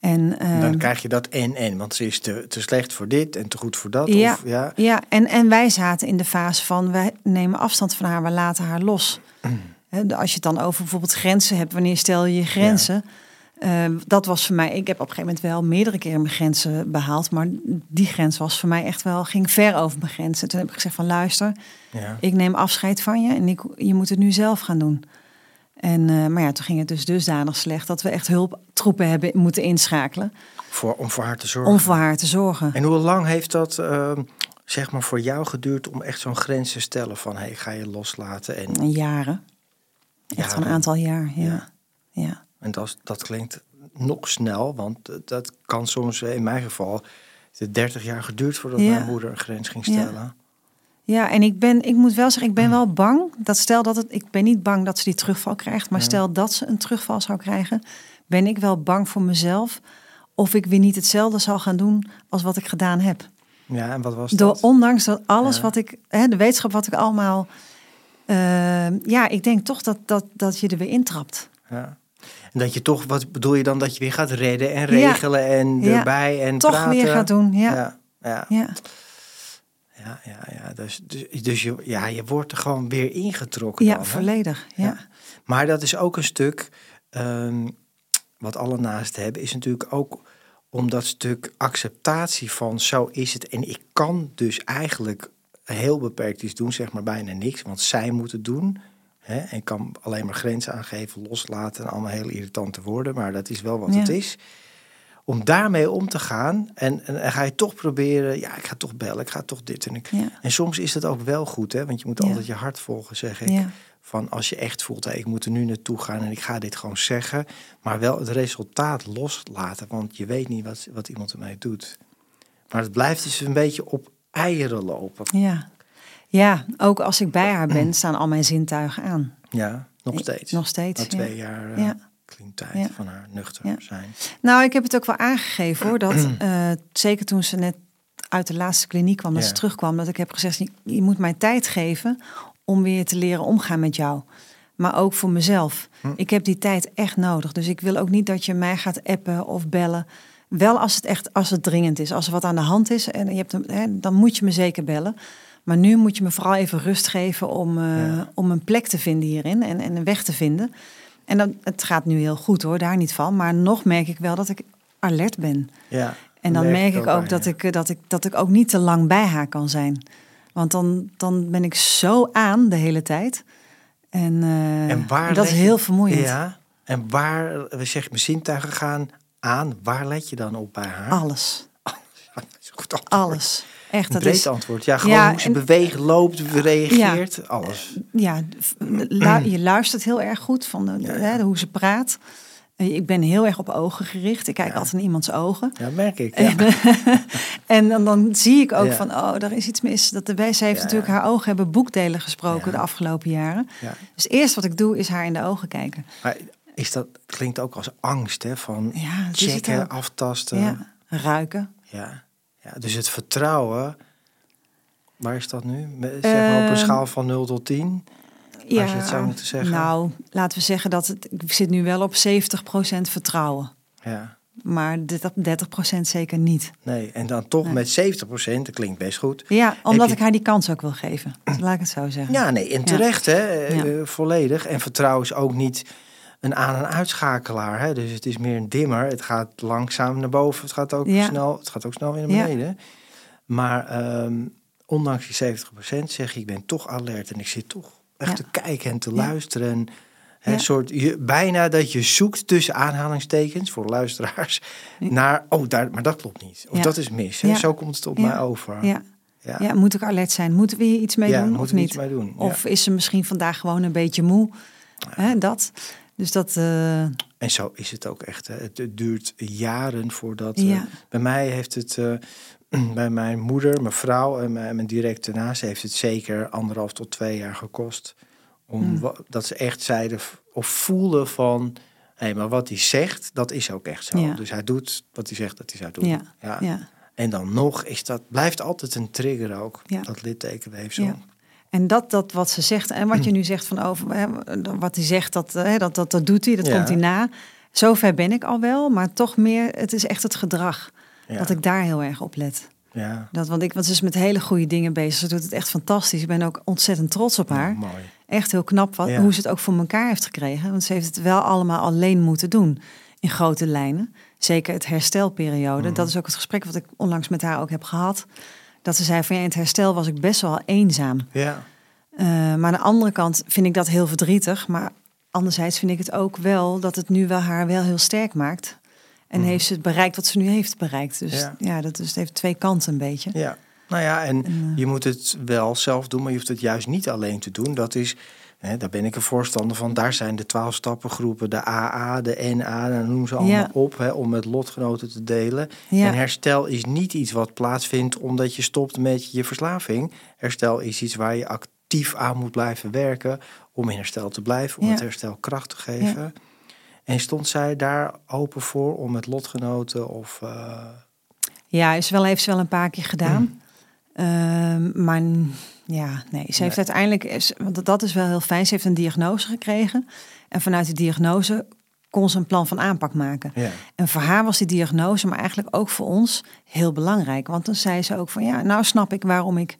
En, En dan ehm, krijg je dat en-en, want ze is te, te slecht voor dit en te goed voor dat. Ja. Of, ja. Ja, en, en wij zaten in de fase van wij nemen afstand van haar, we laten haar los. De- Als je het dan over bijvoorbeeld grenzen hebt, wanneer stel je je grenzen? Eh, dat was voor mij, ik heb op een gegeven moment wel meerdere keren mijn grenzen behaald, maar die grens was voor mij echt wel, ging ver over mijn grenzen. Toen heb ik gezegd van luister, Ja. ik neem afscheid van je en ik, je moet het nu zelf gaan doen. En, eh, maar ja, toen ging het dus dusdanig slecht dat we echt hulptroepen hebben moeten inschakelen Voor, om voor haar te zorgen. om voor haar te zorgen. En hoe lang heeft dat ehm, zeg maar voor jou geduurd om echt zo'n grens te stellen van hey, ga je loslaten en, Jaren. Echt Jaren. een aantal jaar, ja. Ja. ja. En dat, dat klinkt nog snel, want dat kan soms eh, in mijn geval het 30 jaar geduurd voordat Ja. mijn moeder een grens ging stellen. Ja, en ik ben, ik moet wel zeggen, ik ben wel bang. Dat stel dat het, ik ben niet bang dat ze die terugval krijgt, maar stel dat ze een terugval zou krijgen, ben ik wel bang voor mezelf of ik weer niet hetzelfde zal gaan doen als wat ik gedaan heb. Ja, en wat was Door dat? ondanks dat alles Ja. wat ik, hè, de wetenschap wat ik allemaal, eh, ja, ik denk toch dat, dat, dat je er weer intrapt. Ja. En dat je toch, wat bedoel je dan, dat je weer gaat redden en regelen en erbij en Toch praten? weer gaat doen, ja. Ja, ja, ja. ja, ja. Dus, dus, dus je, ja, je wordt er gewoon weer ingetrokken Ja, dan, volledig. Ja. Ja. Maar dat is ook een stuk, ehm, wat alle naasten hebben, is natuurlijk ook om dat stuk acceptatie van zo is het. En ik kan dus eigenlijk heel beperkt iets doen, zeg maar bijna niks, want zij moet het doen. Hè? En ik kan alleen maar grenzen aangeven, loslaten en allemaal heel irritante woorden, maar dat is wel wat Ja. het is. Om daarmee om te gaan en, en, en ga je toch proberen, ja, ik ga toch bellen, ik ga toch dit en ik. Ja. En soms is het ook wel goed, hè, want je moet altijd je hart volgen, zeg ik. Van als je echt voelt, hé, ik moet er nu naartoe gaan en ik ga dit gewoon zeggen. Maar wel het resultaat loslaten, want je weet niet wat, wat iemand ermee doet. Maar het blijft dus een beetje op eieren lopen. Ja. Ja, ook als ik bij haar ben, staan al mijn zintuigen aan. Ja, nog steeds. Nog steeds. Na ja. twee jaar uh, Ja. clean tijd Ja. van haar nuchter zijn. Nou, ik heb het ook wel aangegeven hoor. Dat eh, zeker toen ze net uit de laatste kliniek kwam, dat ze terugkwam, dat ik heb gezegd: je, je moet mij tijd geven om weer te leren omgaan met jou. Maar ook voor mezelf. Hm. Ik heb die tijd echt nodig. Dus ik wil ook niet dat je mij gaat appen of bellen. Wel als het echt als het dringend is. Als er wat aan de hand is en je hebt een, hè, dan moet je me zeker bellen. Maar nu moet je me vooral even rust geven om, eh, Ja. om een plek te vinden hierin en, en een weg te vinden. En dan, het gaat nu heel goed hoor, daar niet van. Maar nog merk ik wel dat ik alert ben. Ja, En dan merk ik ook dat ik, dat, ik, dat ik ook niet te lang bij haar kan zijn. Want dan, dan ben ik zo aan de hele tijd. En, eh, En waar dat is heel vermoeiend. Ja, en waar, we zeggen, mijn zintuigen gaan aan. Waar let je dan op bij haar? Alles. Dat goed antwoord. Alles. Echt, dat breed is. antwoord. Ja, gewoon Ja, hoe ze en- beweegt, loopt, reageert. Alles. Ja, lu- je luistert heel erg goed van de. Hè, hoe ze praat. Ik ben heel erg op ogen gericht. Ik kijk Ja. altijd in iemands ogen. Ja, merk ik. Ja. En, dan, dan zie ik ook Ja. van, oh, daar is iets mis. Dat de zij heeft natuurlijk haar ogen hebben boekdelen gesproken de afgelopen jaren. Ja. Dus eerst wat ik doe is haar in de ogen kijken. Maar is dat klinkt ook als angst, hè? Van checken, aftasten. Ruiken. Ja. Ja. Dus het vertrouwen. Waar is dat nu? Zeg maar op een Ehm, schaal van 0 tot 10. Ja, je het zou moeten zeggen. Nou, laten we zeggen dat het, ik zit nu wel op 70% vertrouwen. Ja. Maar dit- dat 30% zeker niet. Nee, en dan toch Nee. met 70% dat klinkt best goed. Ja, omdat je- ik haar die kans ook wil geven. Laat ik het zo zeggen. Ja, nee, en terecht, hè? Ja. eh, volledig. En vertrouwen is ook niet een aan- en uitschakelaar. Hè? Dus het is meer een dimmer. Het gaat langzaam naar boven. Het gaat ook, Ja. snel, het gaat ook snel weer naar Ja. beneden. Maar ehm, ondanks die 70% zeg je, ik ben toch alert. En ik zit toch echt Ja. te kijken en te luisteren. En, hè, Ja. soort, je, bijna dat je zoekt tussen aanhalingstekens voor luisteraars. Naar, oh, daar, maar dat klopt niet. Of dat is mis. Hè? Zo komt het op mij over. Ja. Ja. Ja, moet ik alert zijn? Moeten we hier iets mee Ja, doen of niet? iets mee doen. Ja. Of is ze misschien vandaag gewoon een beetje moe? Hè, dat. Dus dat... eh, En zo is het ook echt. Hè. Het, duurt jaren voordat. eh, Ja. bij mij heeft het. eh, bij mijn moeder, mijn vrouw en mijn, mijn directe naast heeft het zeker anderhalf tot twee jaar gekost. Om Hmm. dat ze echt zeiden of voelden van, hé, maar wat hij zegt, dat is ook echt zo. Ja. Dus hij doet wat hij zegt dat hij zou doen. Ja, ja. En dan nog is dat, blijft altijd een trigger ook, dat littekenweefsel. En dat, dat wat ze zegt en wat je nu zegt van over hè, wat hij zegt, dat, hè, dat, dat, dat doet hij, dat Ja. komt hij na. Zover ben ik al wel, maar toch meer, het is echt het gedrag. Ja. Dat ik daar heel erg op let. ja. Dat, want ik want ze is met hele goede dingen bezig. Ze doet het echt fantastisch. Ik ben ook ontzettend trots op haar. Mooi. Echt heel knap wat, Ja. hoe ze het ook voor elkaar heeft gekregen. Want ze heeft het wel allemaal alleen moeten doen. In grote lijnen. Zeker het herstelperiode. Mhm. Dat is ook het gesprek wat ik onlangs met haar ook heb gehad. Dat ze zei van ja, in het herstel was ik best wel eenzaam. Ja, Eh, maar aan de andere kant vind ik dat heel verdrietig. Maar anderzijds vind ik het ook wel dat het nu wel haar wel heel sterk maakt. En Mhm. heeft ze het bereikt wat ze nu heeft bereikt. Dus Ja. ja, dat is, het heeft twee kanten een beetje. ja. Nou ja, en En, eh, je moet het wel zelf doen, maar je hoeft het juist niet alleen te doen. Dat is, hè, daar ben ik een voorstander van. Daar zijn de twaalf stappengroepen, de AA, de NA, dan noem ze allemaal Ja. op, hè, om met lotgenoten te delen. Ja. En herstel is niet iets wat plaatsvindt omdat je stopt met je verslaving. Herstel is iets waar je actief aan moet blijven werken om in herstel te blijven, om Ja. het herstel kracht te geven. En stond zij daar open voor om met lotgenoten of... eh, Ja, is wel, heeft ze wel een paar keer gedaan. Mm. Ehm, maar ja, nee. Ze heeft Nee. uiteindelijk, want dat is wel heel fijn, ze heeft een diagnose gekregen. En vanuit die diagnose kon ze een plan van aanpak maken. ja. En voor haar was die diagnose, maar eigenlijk ook voor ons, heel belangrijk. Want dan zei ze ook van, ja, nou snap ik waarom ik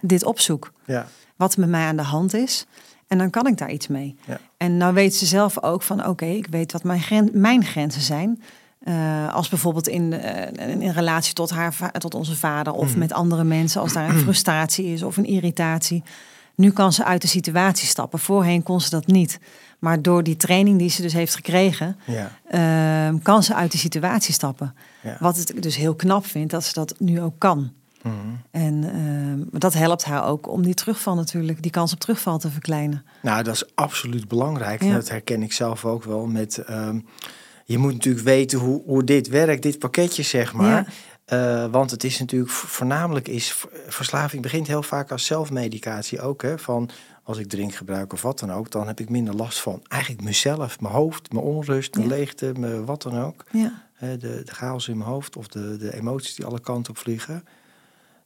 dit opzoek. ja. Wat met mij aan de hand is. En dan kan ik daar iets mee. Ja. En nou weet ze zelf ook van, oké, ik weet wat mijn, gren- mijn grenzen zijn. Eh, als bijvoorbeeld in, eh, in relatie tot, haar, tot onze vader of Mhm. met andere mensen, als daar een frustratie is of een irritatie. Nu kan ze uit de situatie stappen. Voorheen kon ze dat niet. Maar door die training die ze dus heeft gekregen, Ja, ehm, kan ze uit die situatie stappen. ja. Wat ik dus heel knap vind, dat ze dat nu ook kan. Mhm. En ehm, dat helpt haar ook om die terugval natuurlijk, die kans op terugval te verkleinen. Nou, dat is absoluut belangrijk. Ja. En dat herken ik zelf ook wel met. ehm, je moet natuurlijk weten hoe, hoe dit werkt, dit pakketje, zeg maar. Eh, want het is natuurlijk vo- voornamelijk is verslaving begint heel vaak als zelfmedicatie ook. Hè, van als ik drink, gebruik of wat dan ook, dan heb ik minder last van eigenlijk mezelf, mijn hoofd, mijn onrust, mijn Ja. leegte, mijn wat dan ook. Ja, de, de chaos in mijn hoofd of de, de emoties die alle kanten op vliegen.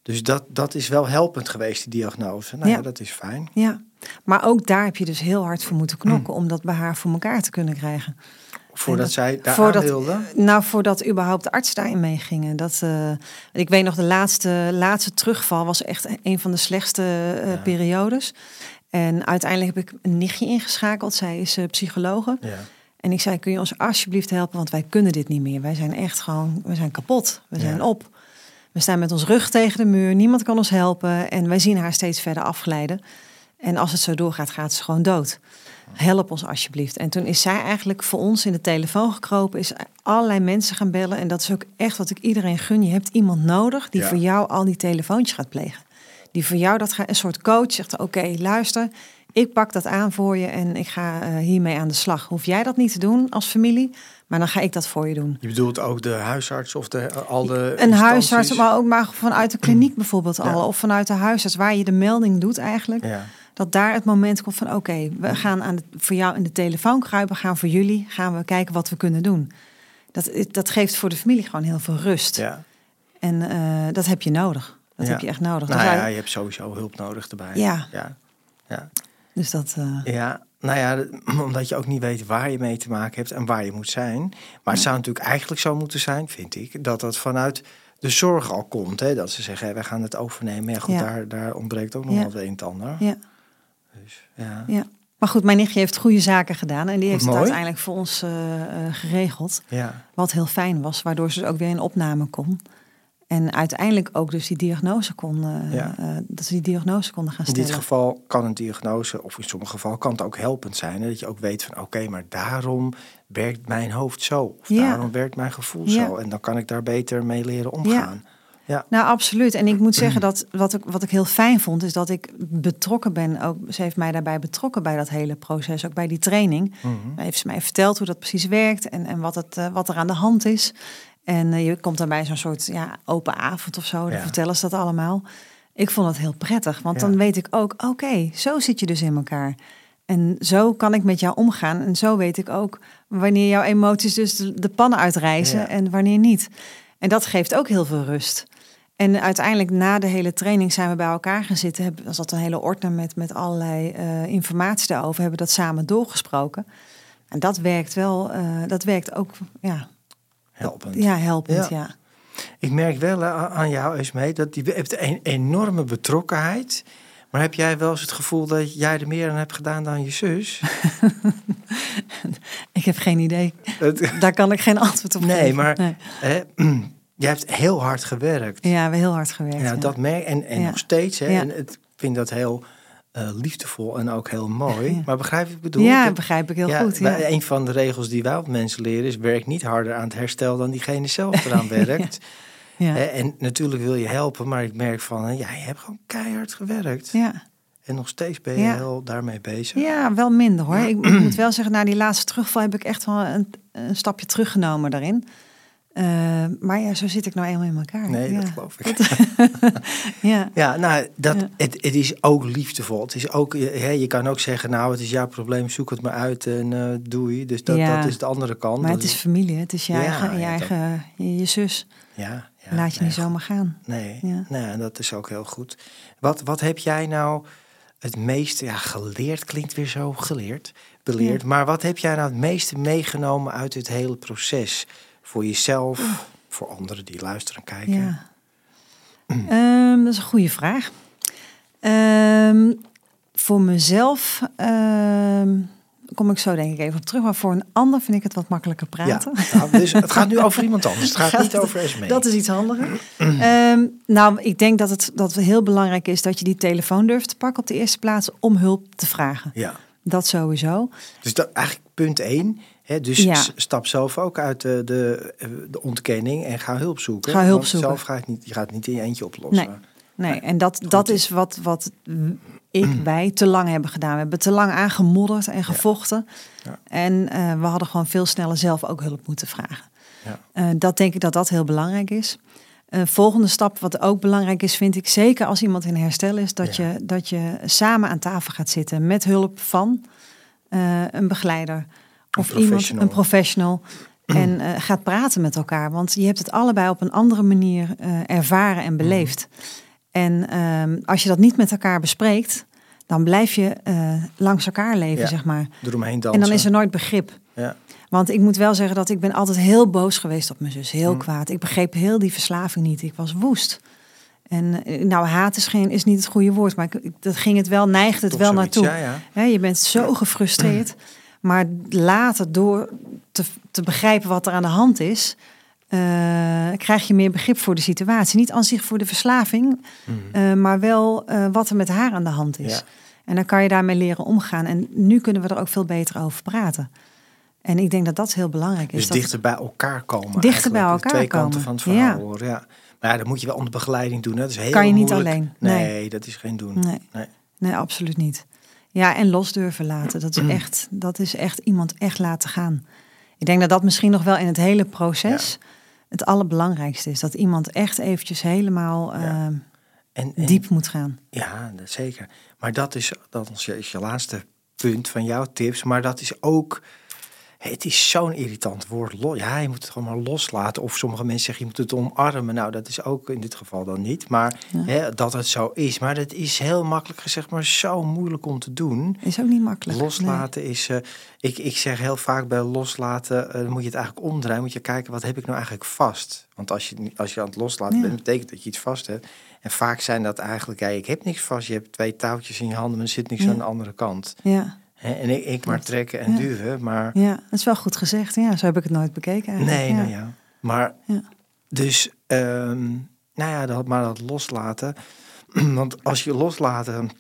Dus dat, dat is wel helpend geweest, die diagnose. Nou ja, Ja. dat is fijn. ja. Maar ook daar heb je dus heel hard voor moeten knokken om dat bij haar voor elkaar te kunnen krijgen. Voordat dat- zij daar voordat-. Nou, voordat überhaupt de arts daarin meegingen. Dat, eh, ik weet nog, de laatste, laatste terugval was echt een van de slechtste Ja. periodes. En uiteindelijk heb ik een nichtje ingeschakeld. Zij is eh, psychologe. Ja. En ik zei, kun je ons alsjeblieft helpen? Want wij kunnen dit niet meer. Wij zijn echt gewoon, we zijn kapot. We zijn op. We staan met ons rug tegen de muur. Niemand kan ons helpen. En wij zien haar steeds verder afglijden. En als het zo doorgaat, gaat ze gewoon dood. Help ons alsjeblieft. En toen is zij eigenlijk voor ons in de telefoon gekropen. Is allerlei mensen gaan bellen. En dat is ook echt wat ik iedereen gun. Je hebt iemand nodig die Ja. voor jou al die telefoontjes gaat plegen. Die voor jou dat gaat, een soort coach zegt: Oké, luister, ik pak dat aan voor je en ik ga eh, hiermee aan de slag. Hoef jij dat niet te doen als familie, maar dan ga ik dat voor je doen. Je bedoelt ook de huisarts of de, al de Een instanties? huisarts, maar ook maar vanuit de kliniek bijvoorbeeld al, Ja. of vanuit de huisarts, waar je de melding doet eigenlijk. Ja, Dat daar het moment komt van: Oké, we gaan aan de, voor jou in de telefoon kruipen, gaan voor jullie, gaan we kijken wat we kunnen doen. Dat, dat geeft voor de familie gewoon heel veel rust. ja. En eh, dat heb je nodig. Dat Ja. heb je echt nodig. Nou wij- ja, je hebt sowieso hulp nodig erbij. Ja. Ja, ja. Dus dat. eh, ja. Nou ja, dat- omdat je ook niet weet waar je mee te maken hebt en waar je moet zijn. Maar het zou natuurlijk eigenlijk zo moeten zijn, vind ik, dat dat vanuit de zorg al komt. Hè? Dat ze zeggen, hé, wij gaan het overnemen. Ja, goed, Ja. Daar, daar ontbreekt ook nog Ja. wel het een en ander. ja. Dus, ja. Ja. Maar goed, mijn nichtje heeft goede zaken gedaan. En die heeft het uiteindelijk voor ons eh, eh, geregeld. Ja. Wat heel fijn was, waardoor ze ook weer in opname kon. En uiteindelijk ook dus die diagnose kon, eh, Ja. dat ze die diagnose konden gaan In stellen. dit geval kan een diagnose, of in sommige gevallen kan het ook helpend zijn. Hè? Dat je ook weet van oké, maar daarom werkt mijn hoofd zo. Of Ja. daarom werkt mijn gevoel Ja. zo. En dan kan ik daar beter mee leren omgaan. Ja. Nou, absoluut. En ik moet zeggen dat wat ik, wat ik heel fijn vond, is dat ik betrokken ben. Ook, ze heeft mij daarbij betrokken bij dat hele proces, ook bij die training. Mhm. Heeft ze mij verteld hoe dat precies werkt en, en wat, het, eh, wat er aan de hand is. En eh, je komt dan bij zo'n soort ja, open avond of zo. Dan Ja. vertellen ze dat allemaal. Ik vond het heel prettig, want Ja. dan weet ik ook, oké, zo zit je dus in elkaar. En zo kan ik met jou omgaan. En zo weet ik ook wanneer jouw emoties dus de, de pannen uitreizen en wanneer niet. En dat geeft ook heel veel rust. En uiteindelijk na de hele training zijn we bij elkaar gaan zitten. Hebben- Er zat een hele ordner met, met allerlei eh, informatie daarover. Hebben dat samen doorgesproken. En dat werkt wel, eh, dat werkt ook ja, Helpend. ja, helpend. Ja. Ja. Ik merk wel aan jou, Esmee, dat je hebt een enorme betrokkenheid. Maar heb jij wel eens het gevoel dat jij er meer aan hebt gedaan dan je zus? Ik heb geen idee. Daar kan ik geen antwoord op Nee, geven. maar- Nee. hè, jij hebt heel hard gewerkt. Ja, we hebben heel hard gewerkt. Ja, ja. dat merk en, en Ja. nog steeds. Hè. En ik vind dat heel eh, liefdevol en ook heel mooi. Maar begrijp je ik bedoel? ja, Dat- begrijp ik heel goed. Ja. Een van de regels die wij op mensen leren is: werk niet harder aan het herstel dan diegene zelf eraan werkt. Ja. En natuurlijk wil je helpen, maar ik merk van, ja, je hebt gewoon keihard gewerkt. Ja. En nog steeds ben je Ja. heel daarmee bezig. ja, wel minder hoor. Ik, ik moet wel zeggen, na die laatste terugval heb ik echt wel een, een stapje teruggenomen daarin. Eh, maar ja, zo zit ik nou eenmaal in elkaar. Nee, ja. dat geloof ik. Ja, Ja, nou, dat, Ja. Het, het is ook liefdevol. Het is ook, je, hè, je kan ook zeggen, nou, het is jouw probleem, zoek het maar uit en eh doei. Dus dat, Ja. dat is de andere kant. maar Dat het is familie. Het is je eigen, je, eigen je, je zus. ja, ja, Laat je nee, niet zomaar gaan. Nee, Ja. ja, dat is ook heel goed. Wat, wat heb jij nou het meeste, ja, geleerd klinkt weer zo geleerd, beleerd. Maar wat heb jij nou het meeste meegenomen uit dit hele proces? Voor jezelf, voor anderen die luisteren en kijken? Ja. Ehm, dat is een goede vraag. Ehm, voor mezelf ehm, kom ik zo denk ik even op terug. Maar voor een ander vind ik het wat makkelijker praten. Nou, dus het gaat nu over iemand anders. Het gaat, niet over SME. Dat is iets handiger. nou, ik denk dat het dat heel belangrijk is dat je die telefoon durft te pakken op de eerste plaats om hulp te vragen. Ja. Dat sowieso. Dus dat, eigenlijk punt 1 dus stap zelf ook uit de, de, eh, de, ontkenning en ga hulp zoeken. Ga hulp zoeken. Zelf je, niet, je gaat het niet in je eentje oplossen. Nee. Nee, en dat, dat is wat, wat ik, wij te lang hebben gedaan. We hebben te lang aangemodderd en gevochten. Ja. En eh, we hadden gewoon veel sneller zelf ook hulp moeten vragen. Ja. Eh, dat denk ik dat dat heel belangrijk is. Uh, volgende stap, wat ook belangrijk is, vind ik zeker als iemand in herstel is, dat, je, dat je samen aan tafel gaat zitten met hulp van een begeleider of iemand, een professional. En eh, gaat praten met elkaar. Want je hebt het allebei op een andere manier eh, ervaren en beleefd. En ehm, als je dat niet met elkaar bespreekt, dan blijf je eh, langs elkaar leven, Ja. zeg maar. Eromheen dansen. En dan is er nooit begrip. Ja. Want ik moet wel zeggen dat ik ben altijd heel boos geweest op mijn zus. Heel Mm. kwaad. Ik begreep heel die verslaving niet. Ik was woest. En nou, haat is, geen, is niet het goede woord. Maar ik, dat ging het wel, neigde het Toch wel naartoe. Ja, ja. Hè, je bent zo gefrustreerd. Maar later door te, te begrijpen wat er aan de hand is... eh, krijg je meer begrip voor de situatie. Niet aan zich voor de verslaving, Mhm. eh, maar wel eh, wat er met haar aan de hand is. Ja. En dan kan je daarmee leren omgaan. En nu kunnen we er ook veel beter over praten. En ik denk dat dat heel belangrijk is. Dus dat- dichter bij elkaar komen. Dichter bij De elkaar Twee kanten komen. van het verhaal Ja. horen. Ja. Maar ja, dat moet je wel onder begeleiding doen. Hè. Dat is heel Kan je niet moeilijk. alleen. Nee, Nee. dat is geen doen. Nee. Nee. Nee, absoluut niet. Ja, en los durven laten. Dat Mm. is echt, dat is echt iemand echt laten gaan. Ik denk dat dat misschien nog wel in het hele proces het allerbelangrijkste is. Dat iemand echt eventjes helemaal Ja. eh, En, en- diep moet gaan. Ja, dat zeker. Maar dat is, dat is je laatste punt van jouw tips. Maar dat is ook... Het is zo'n irritant woord. Ja, je moet het gewoon maar loslaten. Of sommige mensen zeggen, je moet het omarmen. Nou, dat is ook in dit geval dan niet. Maar Ja. hè, dat het zo is. Maar dat is heel makkelijk gezegd, maar zo moeilijk om te doen. Is ook niet makkelijk. Loslaten is. eh, ik, ik zeg heel vaak bij loslaten. dan moet je het eigenlijk omdraaien. Moet je kijken wat heb ik nou eigenlijk vast. Want als je, als je aan het loslaten Ja. bent, betekent dat je iets vast hebt. En vaak zijn dat eigenlijk. Ja, ik heb niks vast. Je hebt twee touwtjes in je handen, maar er zit niks Ja. aan de andere kant. Ja, En ik, ik maar trekken en Ja. duwen. Maar ja, dat is wel goed gezegd. Ja, zo heb ik het nooit bekeken eigenlijk. nee, nou ja. Maar Ja. dus, ehm, nou ja, dat, maar dat loslaten. Want als je loslaten,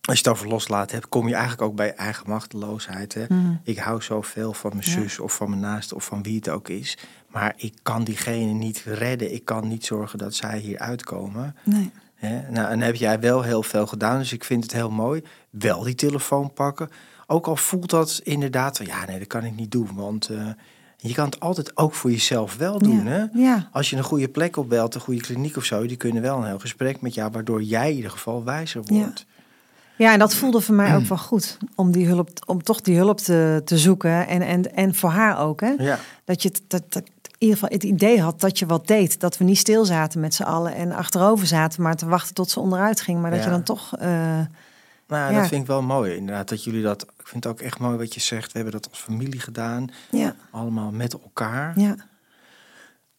als je het over loslaten hebt, kom je eigenlijk ook bij eigen machteloosheid. Hè? Mhm. Ik hou zoveel van mijn zus of van mijn naaste of van wie het ook is. Maar ik kan diegene niet redden. Ik kan niet zorgen dat zij hier uitkomen. Nee. Hè? Nou, en heb jij wel heel veel gedaan, dus ik vind het heel mooi. Wel die telefoon pakken. Ook al voelt dat inderdaad van, ja, nee, dat kan ik niet doen. Want eh, Je kan het altijd ook voor jezelf wel doen. ja. Hè? Ja, Als je een goede plek opbelt, een goede kliniek of zo, die kunnen wel een heel gesprek met jou, waardoor jij in ieder geval wijzer Ja. wordt. Ja, en dat voelde voor mij ook wel goed. Om, die hulp, om toch die hulp te, te zoeken. En, en, en voor haar ook. Hè? Ja. Dat je het- dat, dat, in ieder geval het idee had dat je wat deed. Dat we niet stil zaten met z'n allen en achterover zaten, maar te wachten tot ze onderuit ging. Maar dat Ja. je dan toch. eh, Nou, Ja. dat vind ik wel mooi. Inderdaad, dat jullie dat. Ik vind het ook echt mooi wat je zegt. We hebben dat als familie gedaan. ja, Allemaal met elkaar. ja,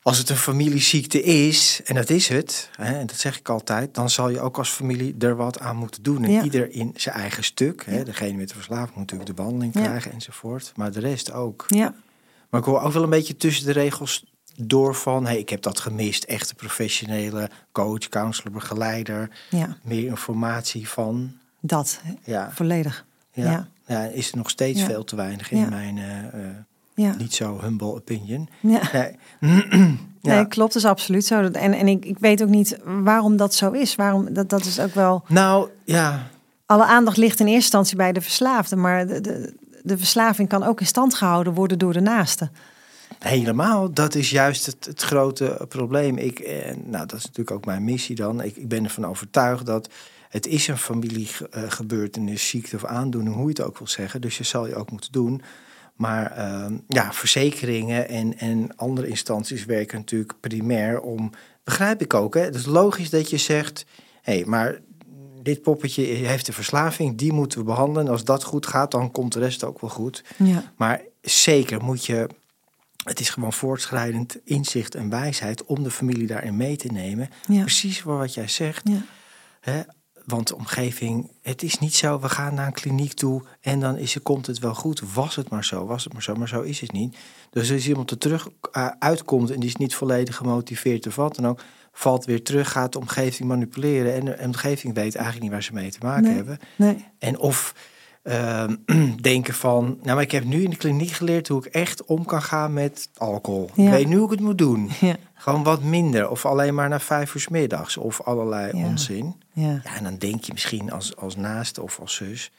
Als het een familieziekte is, en dat is het, hè, en dat zeg ik altijd, dan zal je ook als familie er wat aan moeten doen. En Ja. ieder in zijn eigen stuk. Hè. Degene met de verslaving moet natuurlijk de behandeling krijgen enzovoort. Maar de rest ook. ja, Maar ik hoor ook wel een beetje tussen de regels door van... Hey, ik heb dat gemist. Echte professionele coach, counselor, begeleider. ja, Meer informatie van. dat. Ja, Volledig. ja. Ja. Ja. is er nog steeds Ja. veel te weinig in Ja. mijn Ja. niet zo humble opinion. Ja. Nee. Nee, klopt, is absoluut zo. En, en ik, ik weet ook niet waarom dat zo is. Waarom, dat, dat is ook wel. Nou, ja, Alle aandacht ligt in eerste instantie bij de verslaafde. Maar de, de, de verslaving kan ook in stand gehouden worden door de naaste. Helemaal, dat is juist het, het grote probleem. Ik, eh, nou, dat is natuurlijk ook mijn missie dan. Ik, ik ben ervan overtuigd dat het is een familiegebeurtenis, ziekte of aandoening, hoe je het ook wil zeggen. Dus je zal je ook moeten doen. Maar ehm, ja, verzekeringen en, en andere instanties werken natuurlijk primair om. Begrijp ik ook, hè? Het is logisch dat je zegt: hé, hey, maar dit poppetje heeft een verslaving, die moeten we behandelen. Als dat goed gaat, dan komt de rest ook wel goed. Ja, Maar zeker moet je, het is gewoon voortschrijdend inzicht en wijsheid om de familie daarin mee te nemen. ja, Precies wat jij zegt. ja. Hè? Want de omgeving, het is niet zo, we gaan naar een kliniek toe en dan is, komt het wel goed. Was het maar zo, was het maar zo, maar zo is het niet. Dus als iemand er terug uh, uitkomt en die is niet volledig gemotiveerd of wat dan ook, valt weer terug, gaat de omgeving manipuleren en de omgeving weet eigenlijk niet waar ze mee te maken Nee. hebben. Nee, En of ehm, denken van, nou maar ik heb nu in de kliniek geleerd hoe ik echt om kan gaan met alcohol. Ik weet nu hoe ik het moet doen. ja, Gewoon wat minder of alleen maar na vijf uur middags of allerlei Ja. onzin. ja. Ja, en dan denk je misschien als, als naaste of als zus.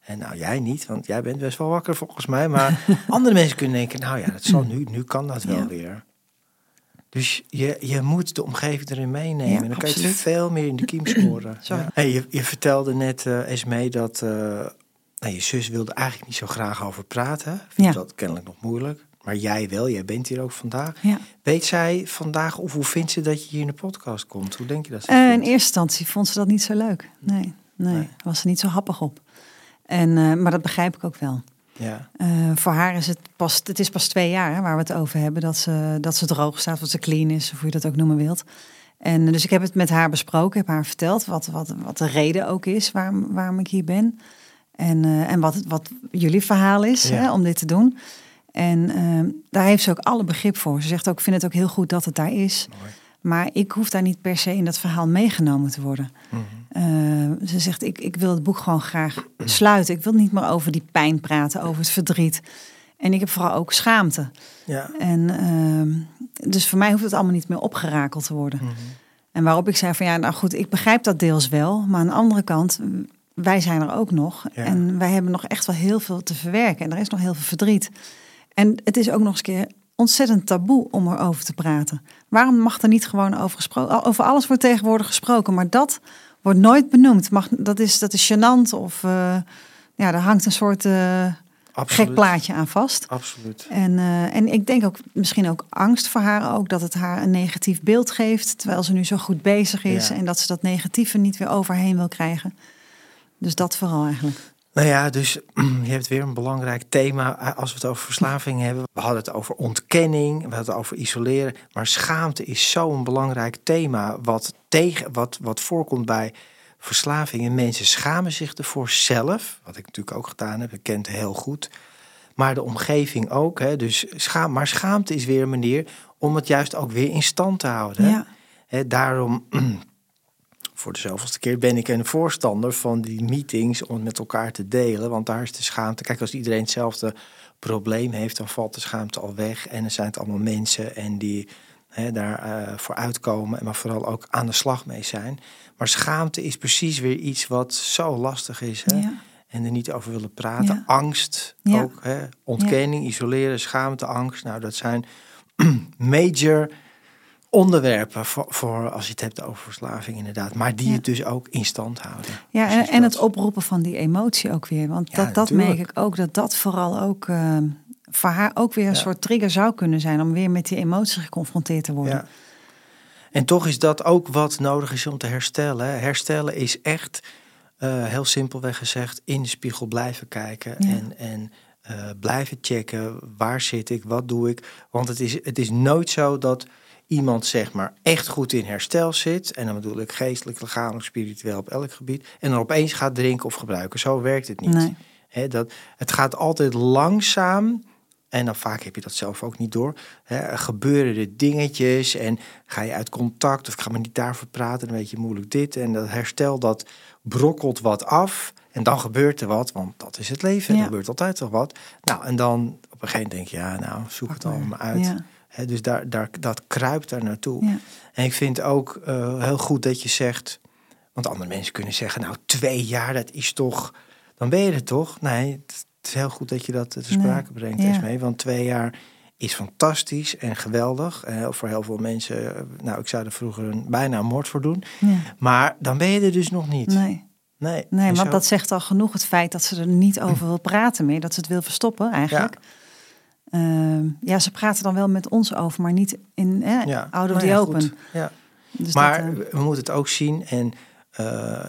En nou, jij niet, want jij bent best wel wakker volgens mij. Maar andere mensen kunnen denken, nou ja, dat zal nu, nu kan dat wel weer. Dus je, je moet de omgeving erin meenemen. Ja, en dan kan je het absoluut. veel meer in de kiem. Sorry. Ja. Hey, je, je vertelde net, eh Esmee, dat eh, nou, je zus wilde eigenlijk niet zo graag over praten. Vindt Ja. dat kennelijk nog moeilijk. Maar jij wel, jij bent hier ook vandaag. ja. Weet zij vandaag of hoe vindt ze dat je hier in de podcast komt? Hoe denk je dat ze Eh, in eerste instantie vond ze dat niet zo leuk. Nee, nee, Nee. was ze niet zo happig op. En, eh, maar dat begrijp ik ook wel. Ja, Eh, voor haar is het pas, het is pas twee jaar hè, waar we het over hebben, dat ze, dat ze droog staat, dat ze clean is, of hoe je dat ook noemen wilt. En dus ik heb het met haar besproken, heb haar verteld wat, wat, wat de reden ook is waarom, waarom ik hier ben. En, eh, en wat, wat jullie verhaal is Ja. hè, om dit te doen. En eh, daar heeft ze ook alle begrip voor. Ze zegt ook, ik vind het ook heel goed dat het daar is. mooi. Maar ik hoef daar niet per se in dat verhaal meegenomen te worden. Mhm. Eh, ze zegt, ik, ik wil het boek gewoon graag sluiten. Ik wil niet meer over die pijn praten, over het verdriet. En ik heb vooral ook schaamte. Ja. En ehm, dus voor mij hoeft het allemaal niet meer opgerakeld te worden. Mhm. En waarop ik zei van ja, nou goed, ik begrijp dat deels wel. Maar aan de andere kant, wij zijn er ook nog. Ja. En wij hebben nog echt wel heel veel te verwerken. En er is nog heel veel verdriet. En het is ook nog eens een keer ontzettend taboe om erover te praten. Waarom mag er niet gewoon over gesproken? Over alles wordt tegenwoordig gesproken, maar dat wordt nooit benoemd. Mag, dat, is, dat is gênant of eh, ja, daar hangt een soort Absoluut. gek plaatje aan vast. Absoluut. En, eh, en ik denk ook misschien ook angst voor haar ook, dat het haar een negatief beeld geeft, terwijl ze nu zo goed bezig is Ja. en dat ze dat negatieve niet weer overheen wil krijgen. Dus dat vooral eigenlijk. Nou ja, dus je hebt weer een belangrijk thema als we het over verslaving hebben. We hadden het over ontkenning, we hadden het over isoleren. Maar schaamte is zo'n belangrijk thema wat, tegen, wat, wat voorkomt bij verslaving. En mensen schamen zich ervoor zelf, wat ik natuurlijk ook gedaan heb, ik ken het heel goed. Maar de omgeving ook. Hè, dus schaam, maar schaamte is weer een manier om het juist ook weer in stand te houden. hè. Ja, Hè, daarom, voor de zoveelste keer, ben ik een voorstander van die meetings om het met elkaar te delen. Want daar is de schaamte. Kijk, als iedereen hetzelfde probleem heeft, dan valt de schaamte al weg. En dan zijn het allemaal mensen en die hè, daar eh, voor uitkomen, maar vooral ook aan de slag mee zijn. Maar schaamte is precies weer iets wat zo lastig is. Hè? ja, en er niet over willen praten. Ja. Angst Ja. ook, hè? ontkenning, isoleren, schaamte, angst. Nou, dat zijn major onderwerpen voor, voor als je het hebt over verslaving inderdaad. Maar die Ja. het dus ook in stand houden. Ja, en, en het oproepen van die emotie ook weer. Want Ja, dat, dat natuurlijk. merk ik ook, dat dat vooral ook eh, voor haar ook weer een Ja. soort trigger zou kunnen zijn om weer met die emotie geconfronteerd te worden. Ja. En toch is dat ook wat nodig is om te herstellen. Herstellen is echt, eh, heel simpelweg gezegd, in de spiegel blijven kijken. En, en eh, blijven checken, waar zit ik, wat doe ik. Want het is, het is nooit zo dat iemand zeg maar echt goed in herstel zit. En dan bedoel ik geestelijk, lichamelijk, spiritueel op elk gebied. En dan opeens gaat drinken of gebruiken. Zo werkt het niet. Nee. Dat, het gaat altijd langzaam. En dan vaak heb je dat zelf ook niet door. Gebeuren er dingetjes en ga je uit contact of ik ga me niet daarvoor praten, dan weet je moeilijk dit. En dat herstel dat brokkelt wat af en dan gebeurt er wat, want dat is het leven. Ja. Er gebeurt altijd toch wat. Nou, en dan op een gegeven moment denk je, ja, nou, zoek het Pak maar. allemaal uit. Ja. Dus daar, daar, dat kruipt daar naartoe. Ja. En ik vind ook eh, heel goed dat je zegt, want andere mensen kunnen zeggen, nou twee jaar, dat is toch, dan ben je er toch? Nee, het is heel goed dat je dat te sprake brengt, ja. Esmee, want twee jaar is fantastisch en geweldig. Voor heel veel mensen, nou ik zou er vroeger een, bijna een moord voor doen, Ja. maar dan ben je er dus nog niet. Nee, nee, want zo- dat zegt al genoeg het feit dat ze er niet over wil praten meer. Dat ze het wil verstoppen eigenlijk. Ehm, ja, ze praten dan wel met ons over, maar niet in eh, ja, out of nou the ja, open. goed. Ja. Dus Maar dat, eh, we moeten het ook zien en eh,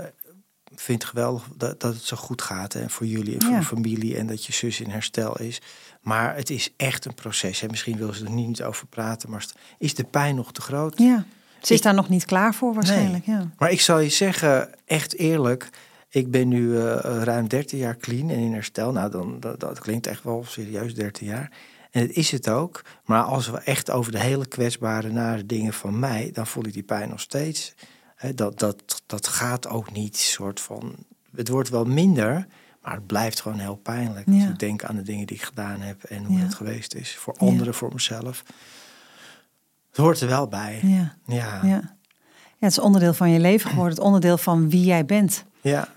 ik vind het geweldig dat, dat het zo goed gaat hè, voor jullie en voor Ja. de familie en dat je zus in herstel is. Maar het is echt een proces. Hè. Misschien wil ze er niet over praten, maar is de pijn nog te groot? ja, ze is ik- daar nog niet klaar voor waarschijnlijk. Ja. Maar ik zal je zeggen, echt eerlijk, ik ben nu eh, ruim 13 jaar clean en in herstel. Nou, dan, dat, dat klinkt echt wel serieus 13 jaar. En het is het ook. Maar als we echt over de hele kwetsbare, nare dingen van mij, dan voel ik die pijn nog steeds. Dat, dat, dat gaat ook niet soort van. Het wordt wel minder, maar het blijft gewoon heel pijnlijk. Als ik denk aan de dingen die ik gedaan heb en hoe Ja. het geweest is. Voor Ja. anderen, voor mezelf. Het hoort er wel bij. Ja. Ja. Ja. ja, het is onderdeel van je leven geworden, het onderdeel van wie jij bent. ja.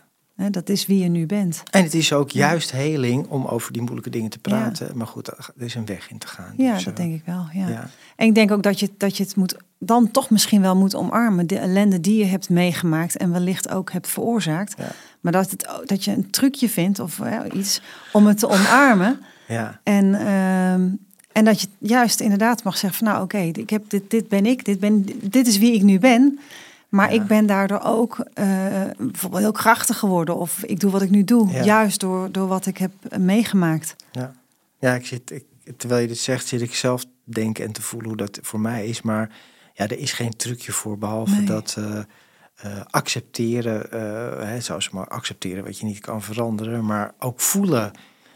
Dat is wie je nu bent. En het is ook juist heling om over die moeilijke dingen te praten. Maar goed, er is een weg in te gaan. Ja, Dus, dat denk ik wel. Ja. ja. En ik denk ook dat je, dat je het moet, dan toch misschien wel moet omarmen. De ellende die je hebt meegemaakt en wellicht ook hebt veroorzaakt. Ja. Maar dat, het, dat je een trucje vindt of iets om het te omarmen. Ja. En, ehm, en dat je juist inderdaad mag zeggen van nou oké, ik heb dit, dit ben ik, dit, ben, dit is wie ik nu ben. Maar Ja. ik ben daardoor ook eh, bijvoorbeeld heel krachtig geworden. Of ik doe wat ik nu doe. Ja. Juist door, door wat ik heb eh, meegemaakt. Ja, ja ik zit, ik, terwijl je dit zegt, zit ik zelf denken en te voelen hoe dat voor mij is. Maar ja, er is geen trucje voor, behalve Nee. dat eh, accepteren, hè, zoals maar accepteren wat je niet kan veranderen, maar ook voelen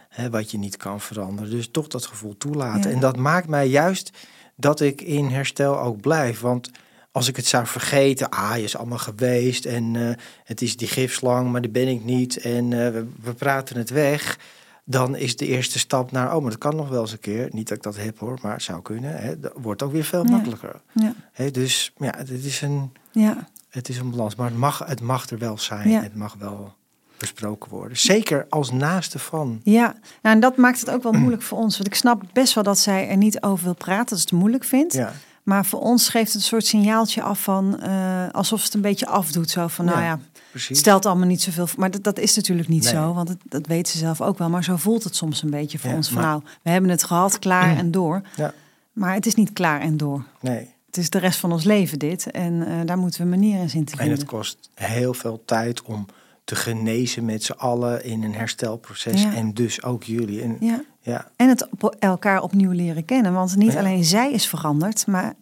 hè, wat je niet kan veranderen. Dus toch dat gevoel toelaten. Ja. En dat maakt mij juist dat ik in herstel ook blijf. Want als ik het zou vergeten, ah, je is allemaal geweest en eh, het is die gifslang, maar die ben ik niet en eh, we, we praten het weg. Dan is de eerste stap naar, oh, maar dat kan nog wel eens een keer. Niet dat ik dat heb hoor, maar het zou kunnen. Hè. Dat wordt ook weer veel Ja. makkelijker. Ja, Hè, dus ja, het is, een, ja, het is een balans. Maar het mag, het mag er wel zijn. Ja. Het mag wel besproken worden. Zeker als naaste van. ja. Nou, en dat maakt het ook wel moeilijk voor ons. Want ik snap best wel dat zij er niet over wil praten, dat ze het moeilijk vindt. Ja, Maar voor ons geeft het een soort signaaltje af van eh, alsof het een beetje afdoet. Zo van, nou Ja, precies. het stelt allemaal niet zoveel. Maar dat, dat is natuurlijk niet Nee. zo, want het, dat weet ze zelf ook wel. Maar zo voelt het soms een beetje voor Ja, ons. Van, maar- nou, we hebben het gehad, klaar en door. Ja, Maar het is niet klaar en door. nee. Het is de rest van ons leven dit. En eh, daar moeten we een manier in zien te En vinden. het kost heel veel tijd om te genezen met z'n allen in een herstelproces. Ja. En dus ook jullie. En, Ja. ja, En het op elkaar opnieuw leren kennen. Want niet Ja. alleen zij is veranderd, maar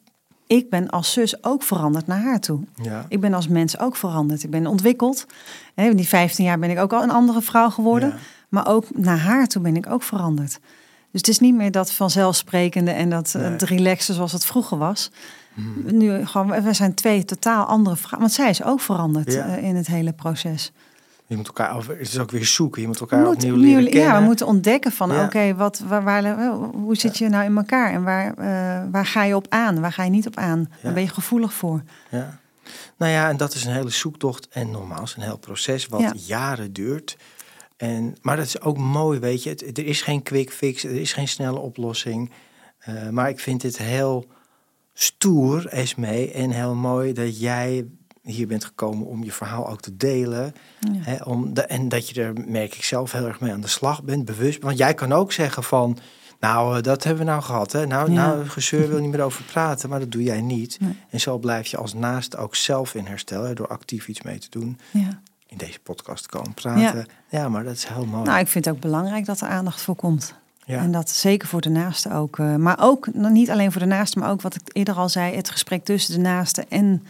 ik ben als zus ook veranderd naar haar toe. ja. Ik ben als mens ook veranderd. Ik ben ontwikkeld. In die 15 jaar ben ik ook al een andere vrouw geworden. Maar ook naar haar toe ben ik ook veranderd. Dus het is niet meer dat vanzelfsprekende en dat eh, Nee. het relaxen zoals het vroeger was. Mhm. Nu gewoon, we zijn twee totaal andere vrouwen. Want zij is ook veranderd Ja. eh, in het hele proces. Je moet elkaar, het is ook weer zoeken. Je moet elkaar We opnieuw leren kennen. Ja, we moeten ontdekken van Ja. oké, wat waar, waar, hoe zit je nou in elkaar? En waar, eh, waar ga je op aan? Waar ga je niet op aan? Waar ben je gevoelig voor? Ja. Nou ja, en dat is een hele zoektocht. En nogmaals, een heel proces wat Ja. jaren duurt. En, maar dat is ook mooi, weet je. Het, er is geen quick fix, er is geen snelle oplossing. Uh, maar ik vind het heel stoer, Esmee, en heel mooi dat jij hier bent gekomen om je verhaal ook te delen. Ja. Hè, om de, en dat je er, merk ik zelf, heel erg mee aan de slag bent, bewust. Want jij kan ook zeggen van, nou, uh, dat hebben we nou gehad. Hè? Nou, ja. nou, gezeur wil niet meer over praten, maar dat doe jij niet. Nee. En zo blijf je als naast ook zelf in herstellen door actief iets mee te doen. Ja in deze podcast komen praten. Ja. ja. maar dat is heel mooi. Nou, ik vind het ook belangrijk dat er aandacht voor komt. Ja. En dat zeker voor de naaste ook. Uh, maar ook, niet alleen voor de naaste, maar ook wat ik eerder al zei... het gesprek tussen de naaste en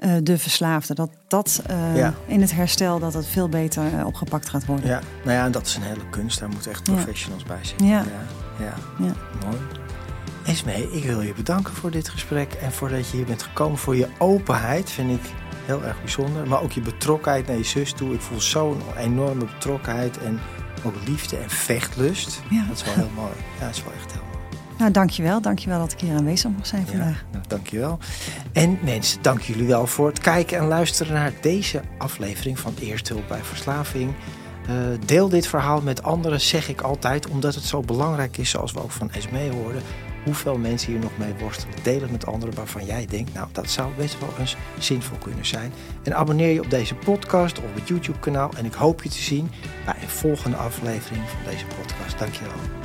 uh, de verslaafde. Dat dat uh, ja. in het herstel dat het veel beter opgepakt gaat worden. Ja, nou ja, en dat is een hele kunst. Daar moeten echt professionals bij zitten. Ja. Ja. ja. mooi. Esmee, ik wil je bedanken voor dit gesprek... en voordat je hier bent gekomen, voor je openheid, vind ik heel erg bijzonder. Maar ook je betrokkenheid naar je zus toe. Ik voel zo'n enorme betrokkenheid en ook liefde en vechtlust. Ja. Dat is wel heel mooi. Ja, dat is wel echt heel mooi. Nou, dankjewel. Dankjewel dat ik hier aanwezig mag zijn vandaag. Ja, nou, dankjewel. En mensen, dank jullie wel voor het kijken en luisteren naar deze aflevering van Eerste Hulp bij Verslaving. Uh, deel dit verhaal met anderen, zeg ik altijd, omdat het zo belangrijk is, zoals we ook van Esmee hoorden hoeveel mensen hier nog mee worstelen. Deel het met anderen waarvan jij denkt, nou dat zou best wel eens zinvol kunnen zijn. En abonneer je op deze podcast of op het YouTube kanaal. En ik hoop je te zien bij een volgende aflevering van deze podcast. Dankjewel.